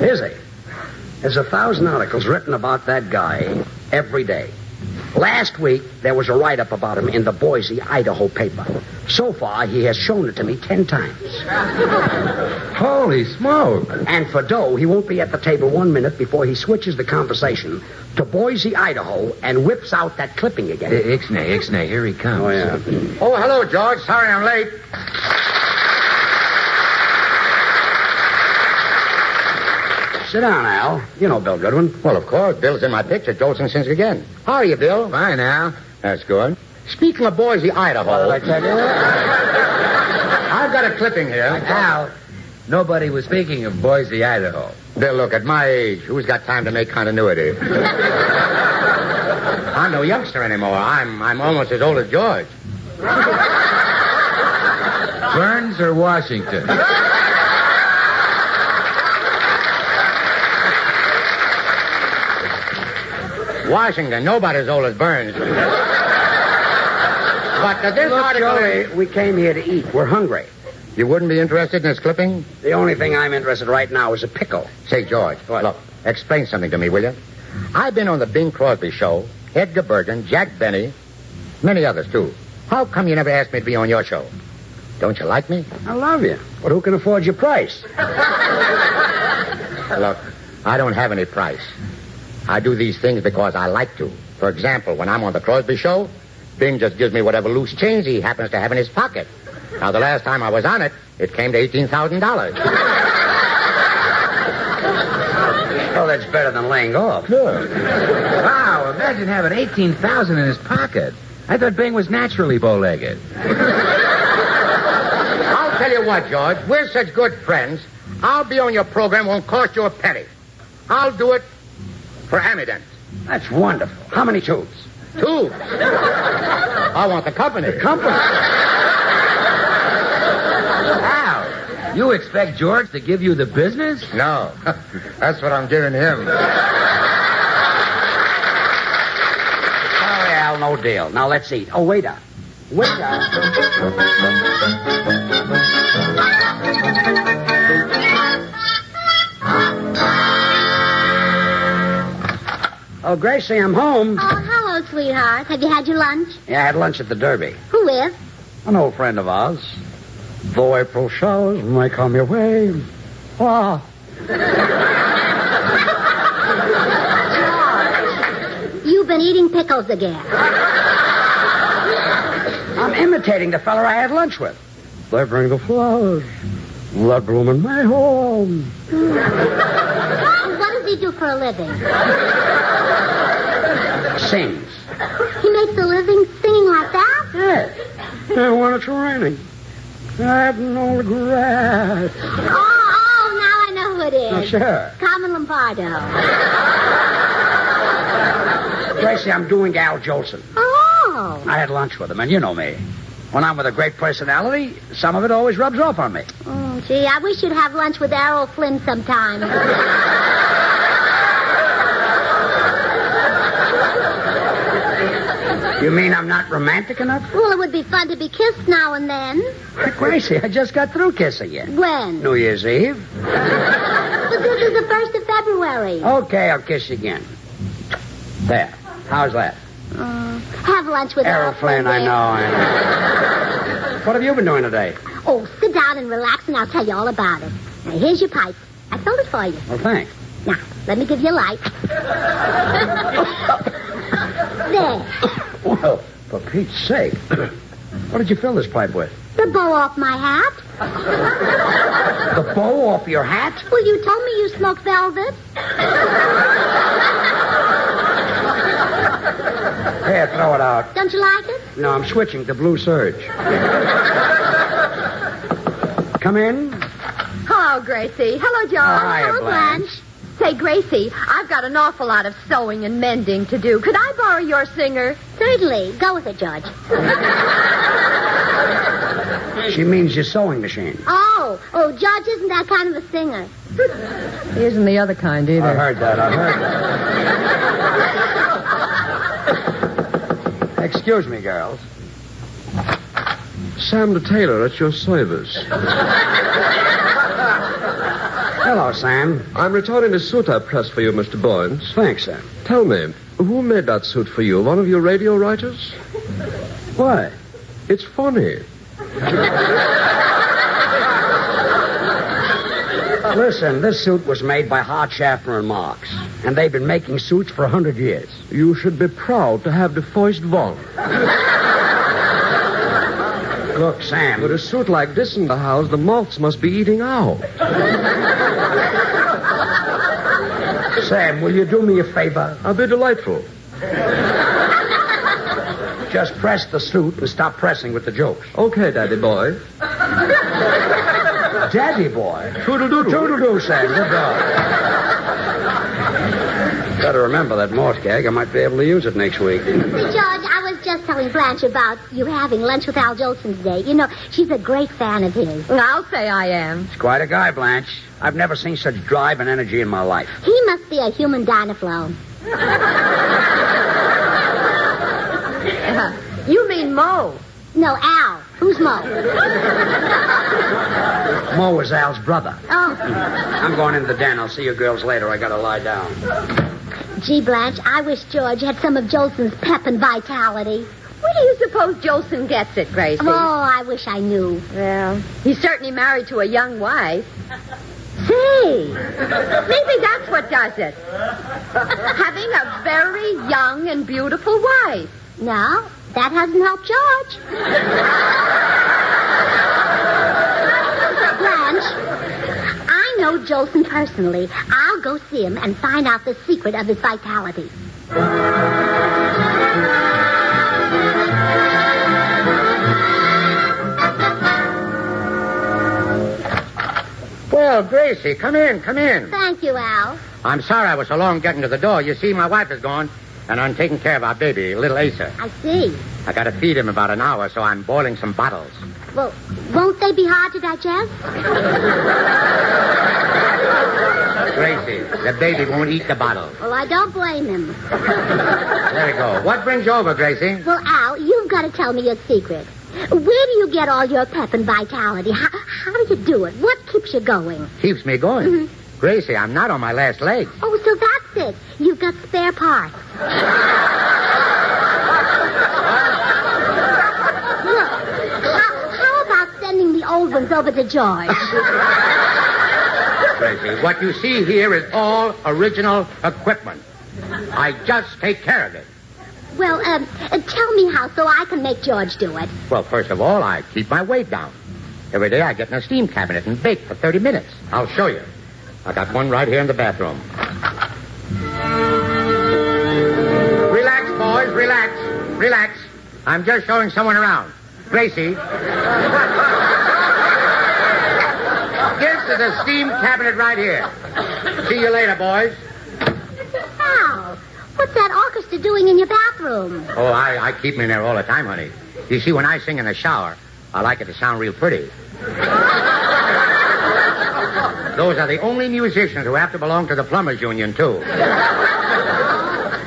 Speaker 6: Is he? There's a thousand articles written about that guy every day. Last week, there was a write up about him in the Boise, Idaho paper. So far, he has shown it to me ten times. (laughs)
Speaker 11: Holy smoke.
Speaker 6: And for dough, he won't be at the table one minute before he switches the conversation to Boise, Idaho, and whips out that clipping again.
Speaker 11: Ixnay, Ixnay, here he comes.
Speaker 6: Oh, yeah.
Speaker 12: Oh, hello, George. Sorry I'm late.
Speaker 6: Sit down, Al. You know Bill Goodwin.
Speaker 12: Well, of course. Bill's in my picture. Jolson sings again. How are you, Bill?
Speaker 11: Fine, Al.
Speaker 12: That's good. Speaking of Boise, Idaho.
Speaker 11: Did I tell you?
Speaker 12: I've got a clipping here.
Speaker 11: Al, nobody was speaking of Boise, Idaho.
Speaker 12: Bill, look, at my age, who's got time to make continuity? I'm no youngster anymore. I'm I'm almost as old as George.
Speaker 11: Burns or Washington?
Speaker 12: Washington, nobody's old as Burns. But uh, this
Speaker 6: Look,
Speaker 12: article.
Speaker 6: Joey, we came here to eat. We're hungry.
Speaker 12: You wouldn't be interested in this clipping?
Speaker 6: The only thing I'm interested in right now is a pickle.
Speaker 12: Say, George, look, explain something to me, will you? I've been on the Bing Crosby show, Edgar Bergen, Jack Benny, many others, too. How come you never asked me to be on your show? Don't you like me?
Speaker 6: I love you. But who can afford your price? (laughs)
Speaker 12: Look, I don't have any price. I do these things because I like to. For example, when I'm on the Crosby show, Bing just gives me whatever loose change he happens to have in his pocket. Now, the last time I was on it, it came to $18,000.
Speaker 6: Oh, that's better than laying off. Sure.
Speaker 11: Wow, imagine having 18000 in his pocket. I thought Bing was naturally bow-legged.
Speaker 12: I'll tell you what, George. We're such good friends. I'll be on your program. Won't cost you a penny. I'll do it for Ammident.
Speaker 6: That's wonderful. How many tubes?
Speaker 12: Two. I want the company. The
Speaker 6: company?
Speaker 11: Wow. You expect George to give you the business?
Speaker 12: No. (laughs) That's what I'm giving him.
Speaker 6: Sorry, Al, no deal. Now let's eat. Oh, wait waiter. Waiter. Oh, Gracie, I'm home.
Speaker 10: Oh, hello, sweetheart. Have you had your lunch?
Speaker 6: Yeah, I had lunch at the Derby.
Speaker 10: Who is?
Speaker 6: An old friend of ours. Though April showers may come your way. Ah.
Speaker 10: George, You've been eating pickles again.
Speaker 6: I'm imitating the feller I had lunch with. They bring the flowers. Let bloom in my home.
Speaker 10: What does he do for a living?
Speaker 6: Sings.
Speaker 10: He makes a living singing like that?
Speaker 6: Yes. And when it's raining, I have no regret.
Speaker 10: Oh, oh, now I know who it is.
Speaker 6: Sure.
Speaker 10: Carmen Lombardo.
Speaker 6: Gracie, I'm doing Al Jolson.
Speaker 10: Oh.
Speaker 6: I had lunch with him, and you know me. When I'm with a great personality, some of it always rubs off on me.
Speaker 10: Oh, gee, I wish you'd have lunch with Errol Flynn sometime.
Speaker 6: You mean I'm not romantic enough?
Speaker 10: well, it would be fun to be kissed now and then.
Speaker 6: Gracie, I just got through kissing you.
Speaker 10: When?
Speaker 6: New Year's Eve.
Speaker 10: But this is the first of February.
Speaker 6: Okay, I'll kiss you again. There. How's that?
Speaker 10: Uh, have lunch with
Speaker 6: Errol Flynn, I know, I know. What have you been doing today?
Speaker 10: Oh, sit down and relax, and I'll tell you all about it. Now, here's your pipe. I filled it for you.
Speaker 6: Well, thanks.
Speaker 10: Now, let me give you a light. (laughs) there.
Speaker 6: Well, for Pete's sake. (coughs) what did you fill this pipe with?
Speaker 10: The bow off my hat.
Speaker 6: The bow off your hat?
Speaker 10: Well, you told me you smoked velvet.
Speaker 6: Here, throw it out.
Speaker 10: Don't you like it?
Speaker 6: No, I'm switching to Blue Serge. Come in.
Speaker 13: Hello, Gracie. Hello, John.
Speaker 6: Oh, hiya,
Speaker 13: Hello,
Speaker 6: Blanche.
Speaker 13: Say, Gracie, I've got an awful lot of sewing and mending to do. Could I borrow your singer?
Speaker 10: Certainly. Go with it, George.
Speaker 6: She means your sewing machine.
Speaker 10: Oh, oh, George isn't that kind of a singer.
Speaker 13: He isn't the other kind either.
Speaker 6: I heard that. I heard that. Excuse me, girls.
Speaker 14: Sam the tailor at your service.
Speaker 6: Hello, Sam.
Speaker 14: I'm returning the suit I pressed for you, Mr. Boynes.
Speaker 6: Thanks, Sam.
Speaker 14: Tell me, who made that suit for you? One of your radio writers?
Speaker 6: Why?
Speaker 14: It's funny.
Speaker 6: Listen, this suit was made by Hart, Schaffner, and Marx. And they've been making suits for a hundred years.
Speaker 14: You should be proud to have the first one.
Speaker 6: Look, Sam.
Speaker 14: With a suit like this in the house, the moths must be eating out.
Speaker 6: Sam, will you do me a favor?
Speaker 14: I'll be delightful. (laughs)
Speaker 6: Just press the suit and stop pressing with the jokes.
Speaker 14: Okay, Daddy boy. (laughs)
Speaker 6: Daddy boy.
Speaker 14: Toodle-doodle.
Speaker 6: Toodle-doo, Sam. Good dog. (laughs) Better remember that Morse gag. I might be able to use it next week.
Speaker 10: Say, George, I was just telling Blanche about you having lunch with Al Jolson today. You know, she's a great fan of his.
Speaker 13: Well, I'll say I am.
Speaker 6: He's quite a guy, Blanche. I've never seen such drive and energy in my life.
Speaker 10: He must be a human dynaflone. (laughs)
Speaker 13: You mean Mo.
Speaker 10: No, Al. Who's Mo?
Speaker 6: Mo is Al's brother.
Speaker 10: Oh, hmm.
Speaker 6: I'm going into the den. I'll see you girls later. I gotta lie down.
Speaker 10: Gee, Blanche, I wish George had some of Jolson's pep and vitality.
Speaker 13: Where do you suppose Jolson gets it, Gracie?
Speaker 10: Oh, I wish I knew.
Speaker 13: Well, he's certainly married to a young wife. Say, maybe that's what does it. Having a very young and beautiful wife.
Speaker 10: No, that hasn't helped George. (laughs) Blanche, know Jolson personally. I'll go see him and find out the secret of his vitality.
Speaker 12: Well, Gracie, come in, come in.
Speaker 10: Thank you, Al.
Speaker 12: I'm sorry I was so long getting to the door. You see, my wife is gone, and I'm taking care of our baby, little Asa.
Speaker 10: I see.
Speaker 12: I gotta feed him about an hour, so I'm boiling some bottles.
Speaker 10: Well, won't they be hard to digest?
Speaker 12: Gracie, the baby won't eat the bottle.
Speaker 10: Well, I don't blame him.
Speaker 12: There we go. What brings you over, Gracie?
Speaker 10: Well, Al, you've got to tell me your secret. Where do you get all your pep and vitality? How, how do you do it? What keeps you going?
Speaker 12: Keeps me going. Mm-hmm. Gracie, I'm not on my last leg.
Speaker 10: Oh, so that's it. You've got spare parts. Look, how, how about sending the old ones over to George?
Speaker 12: Gracie, what you see here is all original equipment. I just take care of it.
Speaker 10: well, um, uh, tell me how so I can make George do it.
Speaker 12: Well, first of all, I keep my weight down. Every day I get in a steam cabinet and bake for 30 minutes. I'll show you. I got one right here in the bathroom. Relax, boys, relax. Relax. I'm just showing someone around. Gracie. this is a steam cabinet right here. See you later, boys.
Speaker 10: Al, what's that orchestra doing in your bathroom?
Speaker 12: Oh, I, I keep them in there all the time, honey. You see, when I sing in the shower, I like it to sound real pretty. Those are the only musicians who have to belong to the Plumbers Union, too.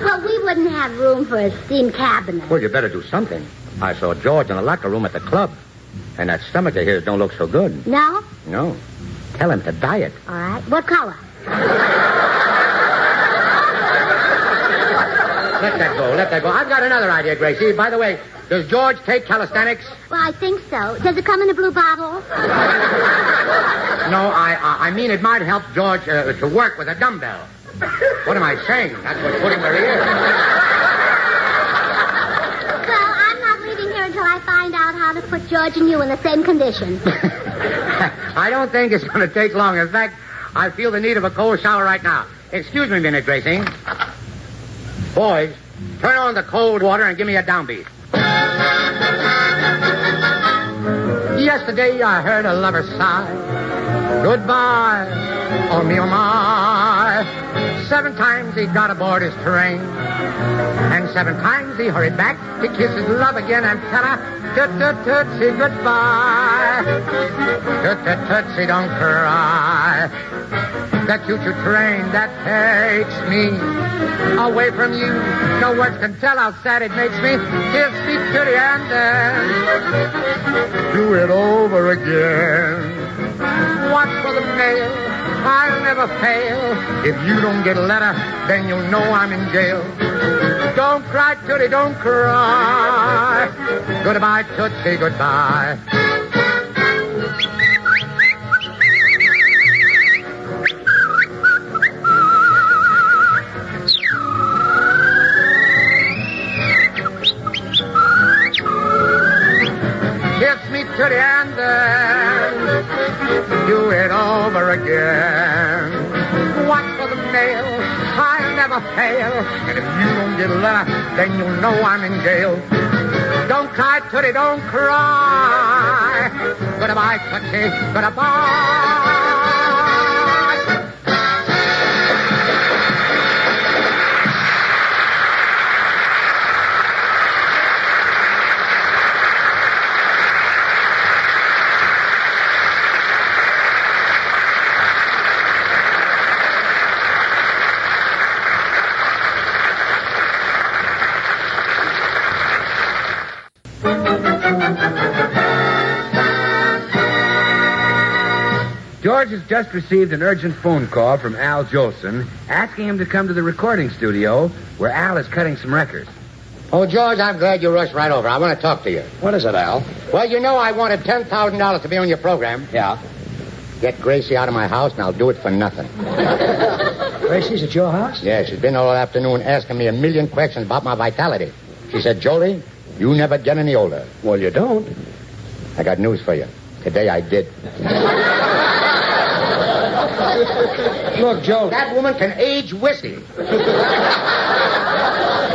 Speaker 10: Well, we wouldn't have room for a steam cabinet.
Speaker 12: Well, you better do something. I saw George in the locker room at the club, and that stomach of his don't look so good.
Speaker 10: No?
Speaker 12: No. Tell him to diet.
Speaker 10: All right. What color?
Speaker 12: Let that go. Let that go. I've got another idea, Gracie. By the way, does George take calisthenics?
Speaker 10: Well, I think so. Does it come in a blue bottle?
Speaker 12: No, I I, I mean it might help George uh, to work with a dumbbell. What am I saying? That's what's putting where he is.
Speaker 10: Well, I'm not leaving here until I find out how to put George and you in the same condition. (laughs)
Speaker 12: I don't think it's going to take long. In fact, I feel the need of a cold shower right now. Excuse me a minute, Gracie. Boys, turn on the cold water and give me a downbeat. Yesterday I heard a lover sigh. Goodbye, oh me, oh my. Seven times he got aboard his train. And seven times he hurried back to kiss his love again and tell her, tut tut tootsie goodbye. Tut tut tootsie don't cry. that choo-choo train that takes me away from you. No words can tell how sad it makes me. Kiss me to the end and do it over again. Watch for the mail. I'll never fail. If you don't get a letter, then you'll know I'm in jail. Don't cry, Tootie, don't cry. Goodbye, Tootsie, goodbye. Never fail. And if you don't get a letter, then you'll know I'm in jail. Don't cry, Tootie, don't cry. Goodbye, Tootsie, goodbye.
Speaker 11: George has just received an urgent phone call from Al Jolson asking him to come to the recording studio where Al is cutting some records.
Speaker 12: Oh, George, I'm glad you rushed right over. I want to talk to you.
Speaker 6: What is it, Al?
Speaker 12: Well, you know I wanted $10,000 to be on your program.
Speaker 6: Yeah.
Speaker 12: Get Gracie out of my house, and I'll do it for nothing. (laughs)
Speaker 6: Gracie's at your house?
Speaker 12: Yeah, she's been all afternoon asking me a million questions about my vitality. She said, Jolie, you never get any older.
Speaker 6: Well, you don't.
Speaker 12: I got news for you. Today I did. (laughs)
Speaker 6: Look, Jolie.
Speaker 12: That woman can age whiskey. (laughs)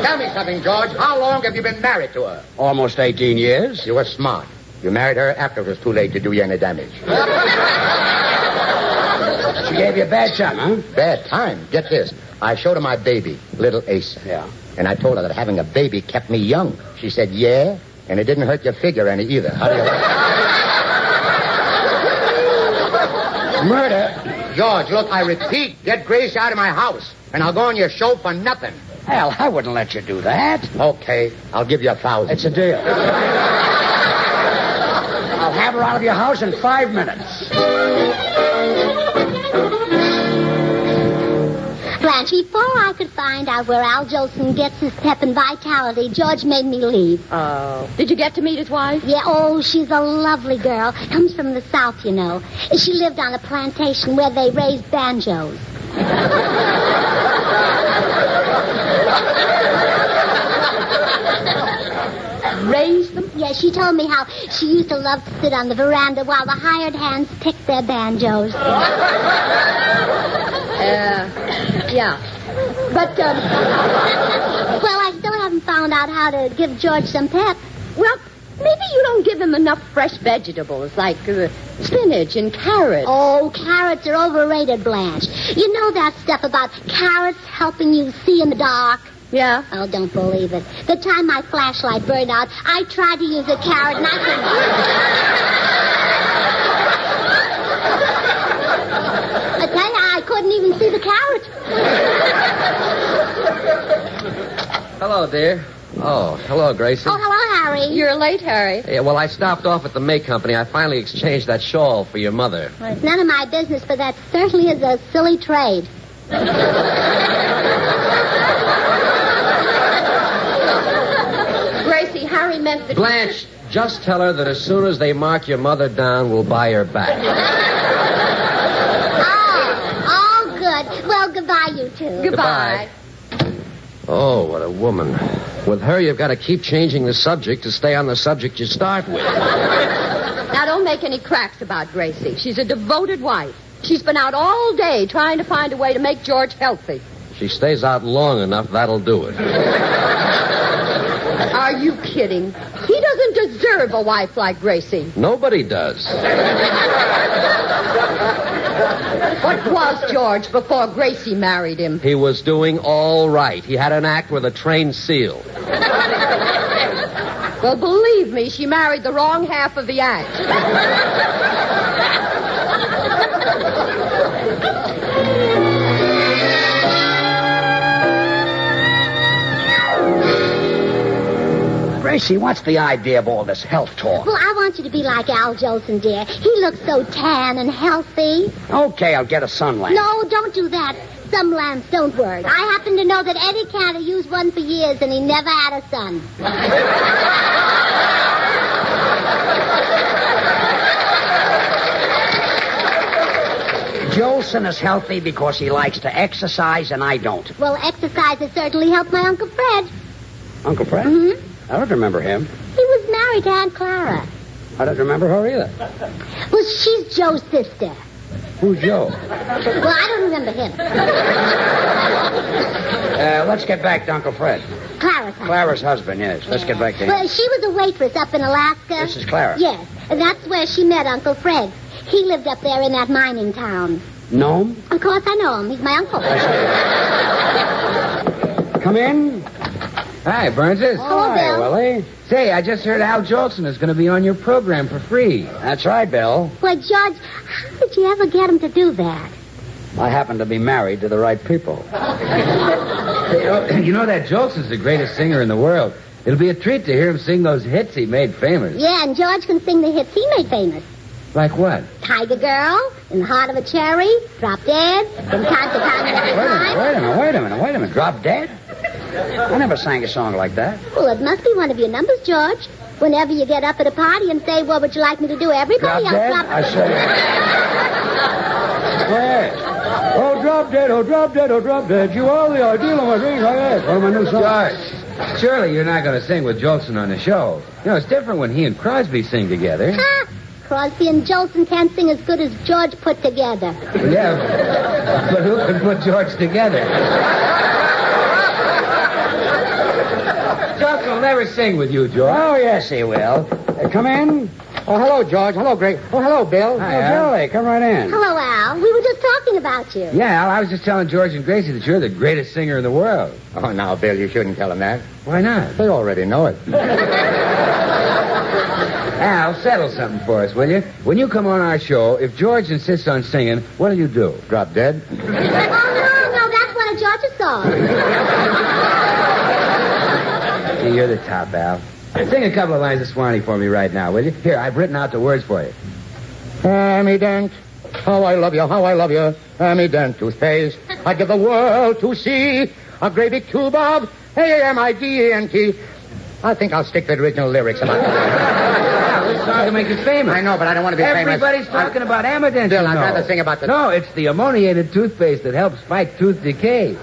Speaker 12: Tell me something, George. How long have you been married to her?
Speaker 6: Almost 18 years.
Speaker 12: You were smart. You married her after it was too late to do you any damage. (laughs)
Speaker 6: She gave you a bad time, huh?
Speaker 12: Bad time. Get this. I showed her my baby, little Asa.
Speaker 6: Yeah.
Speaker 12: And I told her that having a baby kept me young. She said, yeah, and it didn't hurt your figure any either. How do you like
Speaker 6: Murder?
Speaker 12: George, look, I repeat, get Grace out of my house, and I'll go on your show for nothing.
Speaker 6: Al, I wouldn't let you do that.
Speaker 12: Okay, I'll give you a thousand.
Speaker 6: It's a deal. I'll have her out of your house in five minutes.
Speaker 10: Blanche, before I could find out where Al Jolson gets his pep and vitality, George made me leave.
Speaker 13: Oh. Did you get to meet his wife?
Speaker 10: Yeah, oh, she's a lovely girl. Comes from the South, you know. She lived on a plantation where they raised banjos.
Speaker 13: Raised them?
Speaker 10: Yeah, she told me how she used to love to sit on the veranda while the hired hands picked their banjos.
Speaker 13: Uh, yeah. But, um,
Speaker 10: Well, I still haven't found out how to give George some pep.
Speaker 13: well, maybe you don't give him enough fresh vegetables like uh, spinach and carrots.
Speaker 10: Oh, carrots are overrated, Blanche. You know that stuff about carrots helping you see in the dark?
Speaker 13: Yeah.
Speaker 10: Oh, don't believe it. The time my flashlight burned out, I tried to use a carrot and I couldn't. I tell you, I couldn't even see the carrot.
Speaker 14: Hello, dear. Oh, hello, Gracie.
Speaker 10: Oh, hello, Harry.
Speaker 13: You're late, Harry.
Speaker 14: Yeah, well, I stopped off at the May Company. I finally exchanged that shawl for your mother.
Speaker 10: Well, it's none of my business, but that certainly is a silly trade.
Speaker 13: Gracie, Harry meant that.
Speaker 14: Blanche, just tell her that as soon as they mark your mother down, we'll buy her back.
Speaker 10: Oh, all good. Well, goodbye, you two.
Speaker 13: Goodbye.
Speaker 14: Oh, what a woman. With her, you've got to keep changing the subject to stay on the subject you start with.
Speaker 13: Now, don't make any cracks about Gracie. She's a devoted wife. She's been out all day trying to find a way to make George healthy.
Speaker 14: She stays out long enough, that'll do it.
Speaker 13: Are you kidding? He doesn't deserve a wife like Gracie.
Speaker 14: Nobody does. (laughs)
Speaker 13: What was George before Gracie married him?
Speaker 14: He was doing all right. He had an act with a trained seal.
Speaker 13: Well, believe me, she married the wrong half of the act. (laughs)
Speaker 6: Gracie, what's the idea of all this health talk?
Speaker 10: Well, I want you to be like Al Jolson, dear. He looks so tan and healthy.
Speaker 6: Okay, I'll get a sun lamp.
Speaker 10: No, don't do that. Some lamps don't work. I happen to know that Eddie Cantor used one for years and he never had a son.
Speaker 6: Jolson is healthy because he likes to exercise and I don't.
Speaker 10: Well, exercise has certainly helped my Uncle Fred.
Speaker 6: Uncle Fred?
Speaker 10: Mm-hmm.
Speaker 6: I don't remember him.
Speaker 10: He was married to Aunt Clara.
Speaker 6: I don't remember her either.
Speaker 10: Well, she's Joe's sister.
Speaker 6: Who's Joe?
Speaker 10: Well, I don't remember him.
Speaker 6: Uh, let's get back to Uncle Fred.
Speaker 10: Clara's husband.
Speaker 6: Clara's husband, yes. Let's get back to him.
Speaker 10: Well, she was a waitress up in Alaska.
Speaker 6: This is Clara.
Speaker 10: Yes, and that's where she met Uncle Fred. He lived up there in that mining town.
Speaker 6: Nome?
Speaker 10: Of course, I know him. He's my uncle.
Speaker 6: Come in.
Speaker 11: Hi, Burnses.
Speaker 10: Hello,
Speaker 6: Hi,
Speaker 10: Bill.
Speaker 6: Willie.
Speaker 11: Say, I just heard Al Jolson is going to be on your program for free.
Speaker 6: That's right, Bill.
Speaker 10: Why, George, how did you ever get him to do that?
Speaker 6: I happen to be married to the right people. (laughs)
Speaker 11: You know that Jolson's the greatest singer in the world. It'll be a treat to hear him sing those hits he made famous.
Speaker 10: Yeah, and George can sing the hits he made famous.
Speaker 11: Like what?
Speaker 10: Tiger Girl, In the Heart of a Cherry, Drop Dead, From Time to Time
Speaker 6: Wait a minute,
Speaker 10: Time.
Speaker 6: wait a minute, wait a minute, wait a minute. Drop dead? I never sang a song like that.
Speaker 10: Well, it must be one of your numbers, George. Whenever you get up at a party and say, what would you like me to do? Everybody
Speaker 6: Drop
Speaker 10: else
Speaker 6: dead?
Speaker 10: drop
Speaker 6: I say. Where? Oh, drop dead, oh, drop dead, oh, drop dead. You are the ideal of my dreams. I yes. One of my new songs.
Speaker 11: George, surely you're not going to sing with Jolson on the show. You know, it's different when he and Crosby sing together.
Speaker 10: Ha! Crosby and Jolson can't sing as good as George put together.
Speaker 11: Yeah, but who can put George together? Jolson will never sing with you, George.
Speaker 6: Oh, yes, he will. Uh, come in. Oh, hello, George. Hello, Greg. Oh, hello, Bill.
Speaker 11: Hi,
Speaker 6: oh,
Speaker 11: Al.
Speaker 6: Jolie, come right in.
Speaker 10: Hello, Al. We were just talking about you.
Speaker 11: Yeah, Al, I was just telling George and Gracie that you're the greatest singer in the world.
Speaker 12: Oh, now, Bill, you shouldn't tell him that.
Speaker 11: Why not?
Speaker 12: They already know it. (laughs)
Speaker 11: Al, settle something for us, will you? When you come on our show, if George insists on singing, what'll you do?
Speaker 12: Drop dead? (laughs)
Speaker 10: Oh, no, no, that's one of George's songs. (laughs)
Speaker 11: You're the top, Al. Sing a couple of lines of Swanee for me right now, will you? Here, I've written out the words for you.
Speaker 12: Amy Dent, how I love you, how I love you. Amy Dent toothpaste. I'd give the world to see a great big tube of A-M-I-D-E-N-T. I think I'll stick to the original lyrics about
Speaker 11: this song will make you famous.
Speaker 12: I know, but I don't want to be famous.
Speaker 11: Everybody's talking about Ammident.
Speaker 12: Bill, I'd rather sing about the...
Speaker 11: No, it's the ammoniated toothpaste that helps fight tooth decay.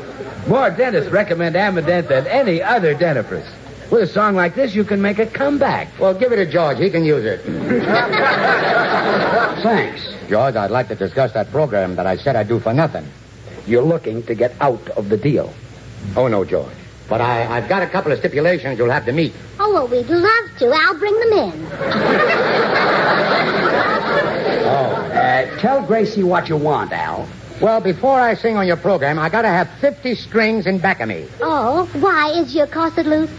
Speaker 11: More dentists recommend Ammident than any other dentifrice. With a song like this, you can make a comeback.
Speaker 12: Well, give it to George. He can use it. (laughs)
Speaker 6: Thanks.
Speaker 12: George, I'd like to discuss that program that I said I'd do for nothing.
Speaker 6: You're looking to get out of the deal.
Speaker 12: Oh, no, George. But I, I've got a couple of stipulations you'll have to meet.
Speaker 10: Oh, well, we'd love to. I'll bring them in. (laughs)
Speaker 6: Uh, tell Gracie what you want, Al.
Speaker 12: Well, before I sing on your program, I gotta have 50 strings in back of me.
Speaker 10: Oh, why? Is your corset loose?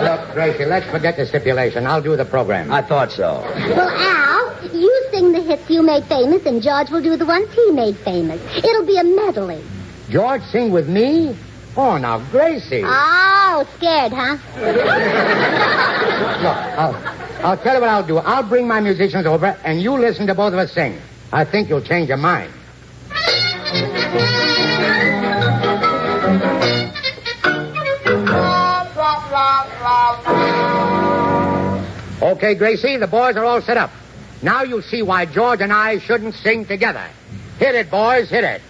Speaker 12: Look, Gracie, let's forget the stipulation. I'll do the program.
Speaker 6: I thought so.
Speaker 10: Well, Al, you sing the hits you made famous, and George will do the ones he made famous. It'll be a medley.
Speaker 12: George sing with me? Oh, now, Gracie.
Speaker 10: Oh, scared, huh?
Speaker 12: Look, I'll, I'll tell you what I'll do. I'll bring my musicians over, and you listen to both of us sing. I think you'll change your mind. Okay, Gracie, the boys are all set up. Now you'll see why George and I shouldn't sing together. Hit it, boys, hit it.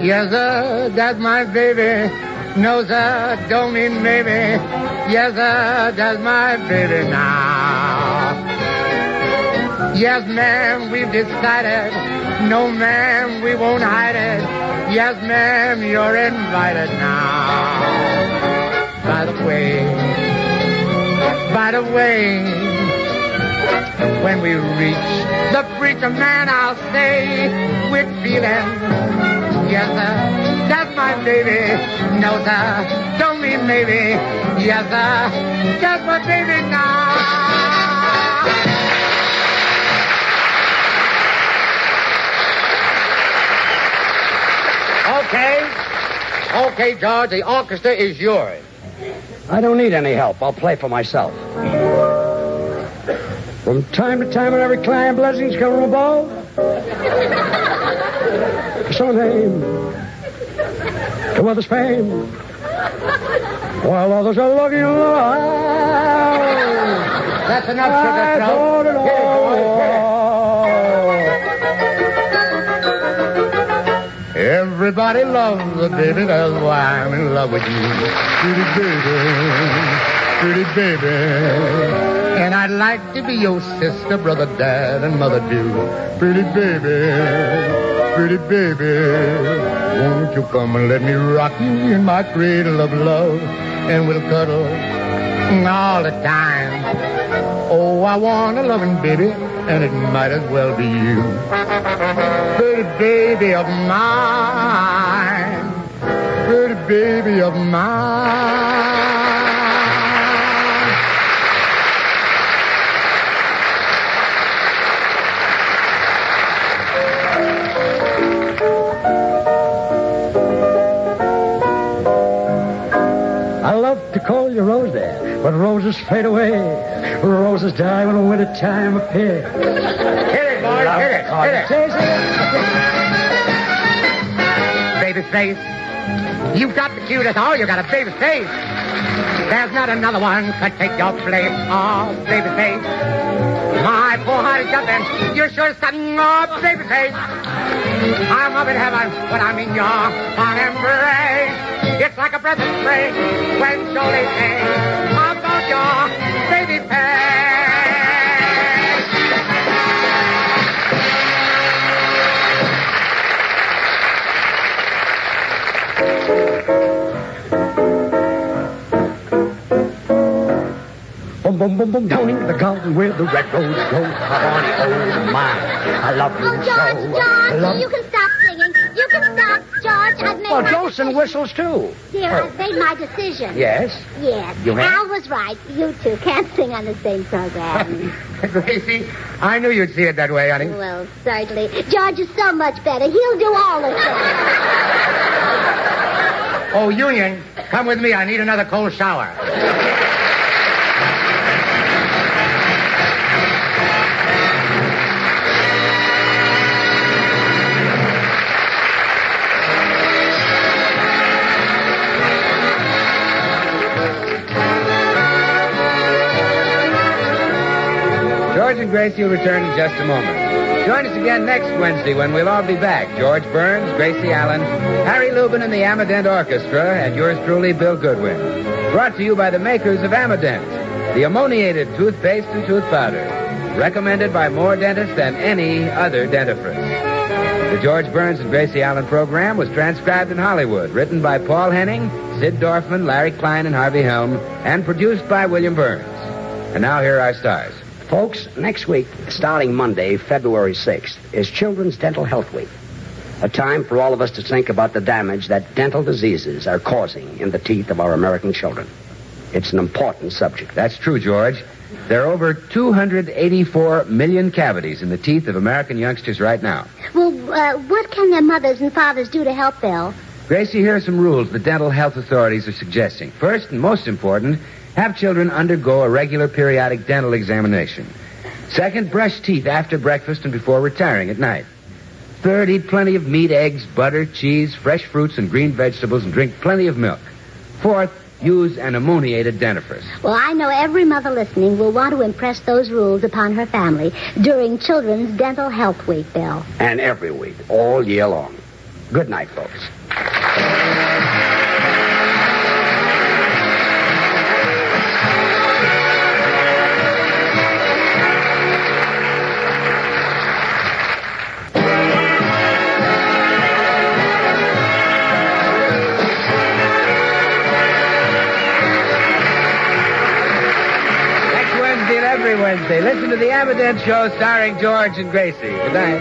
Speaker 12: Yes, sir, that's my baby. No, sir, don't mean maybe. Yes, sir, that's my baby now. Yes, ma'am, we've decided. No, ma'am, we won't hide it. Yes, ma'am, you're invited now. By the way, by the way, when we reach the preacher man, I'll say with feeling. Yes, sir, that's my baby. No, sir, don't mean maybe. Yes, sir. Just my baby now. Okay. Okay, George, the orchestra is yours.
Speaker 6: I don't need any help. I'll play for myself. From time to time, whenever client blessings come from above, name to others' fame, while others are looking low.
Speaker 12: That's enough, Sugar Throat.
Speaker 6: thought it
Speaker 12: Everybody loves a baby, that's why I'm in love with you. Pretty baby, pretty baby. And I'd like to be your sister, brother, dad, and mother too. Pretty baby, pretty baby. Won't you come and let me rock you in my cradle of love? And we'll cuddle all the time. Oh, I want a loving baby, and it might as well be you. Pretty baby of mine, pretty baby of mine.
Speaker 6: Call you Rosy, but roses fade away. Roses die when the winter time appears.
Speaker 12: Hit it, boy, hit it, hit it. Baby face, you've got the cutest. Oh, you got a baby face. There's not another one could take your place. Oh, baby face. My poor heart is jumping. You're sure something. Oh, baby face. I'm up in heaven when I'm in your fond embrace. It's like a breath of spring when Jolie sings about your baby face.
Speaker 6: Boom, boom, boom, boom, down in the garden where the red rose grows. Honey, oh my, I love you
Speaker 10: Oh,
Speaker 6: so.
Speaker 10: George,
Speaker 6: I
Speaker 10: George,
Speaker 6: love
Speaker 10: you can stop George. I've made
Speaker 6: Oh,
Speaker 10: my
Speaker 6: Jolson whistles too.
Speaker 10: Dear, oh. I've made my decision.
Speaker 6: Yes?
Speaker 10: Yes.
Speaker 6: You have?
Speaker 10: Al was right. You two can't sing on the same program. (laughs)
Speaker 12: Gracie, I knew you'd see it that way, honey.
Speaker 10: well, certainly. George is so much better. He'll do all the things.
Speaker 12: Oh, Union, come with me. I need another cold shower.
Speaker 11: Gracie will return in just a moment. Join us again next Wednesday when we'll all be back. George Burns, Gracie Allen, Harry Lubin and the Ammident Orchestra, and yours truly, Bill Goodwin. Brought to you by the makers of Ammident, the ammoniated toothpaste and tooth powder. Recommended by more dentists than any other dentifrice. The George Burns and Gracie Allen program was transcribed in Hollywood, written by Paul Henning, Sid Dorfman, Larry Klein, and Harvey Helm, and produced by William Burns. And now here are our stars.
Speaker 6: Folks, next week, starting Monday, February 6th, is Children's Dental Health Week. A time for all of us to think about the damage that dental diseases are causing in the teeth of our American children. It's an important subject.
Speaker 11: That's true, George. There are over 284 million cavities in the teeth of American youngsters right now.
Speaker 10: Well, uh, what can their mothers and fathers do to help, Bill?
Speaker 11: Gracie, here are some rules the dental health authorities are suggesting. First, and most important, have children undergo a regular periodic dental examination. Second, brush teeth after breakfast and before retiring at night. Third, eat plenty of meat, eggs, butter, cheese, fresh fruits, and green vegetables, and drink plenty of milk. Fourth, use an ammoniated dentifrice.
Speaker 10: Well, I know every mother listening will want to impress those rules upon her family during Children's Dental Health Week, Bill.
Speaker 6: And every week, all year long. Good night, folks.
Speaker 11: Wednesday, listen to the Ammident Show starring George and Gracie. Good night.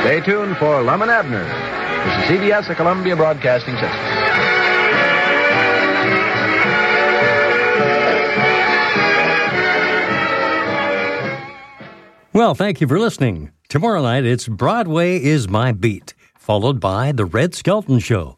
Speaker 15: Stay tuned for Lum and Abner. This is CBS, the Columbia Broadcasting System.
Speaker 1: Well, thank you for listening. Tomorrow night, it's Broadway is My Beat, followed by The Red Skelton Show.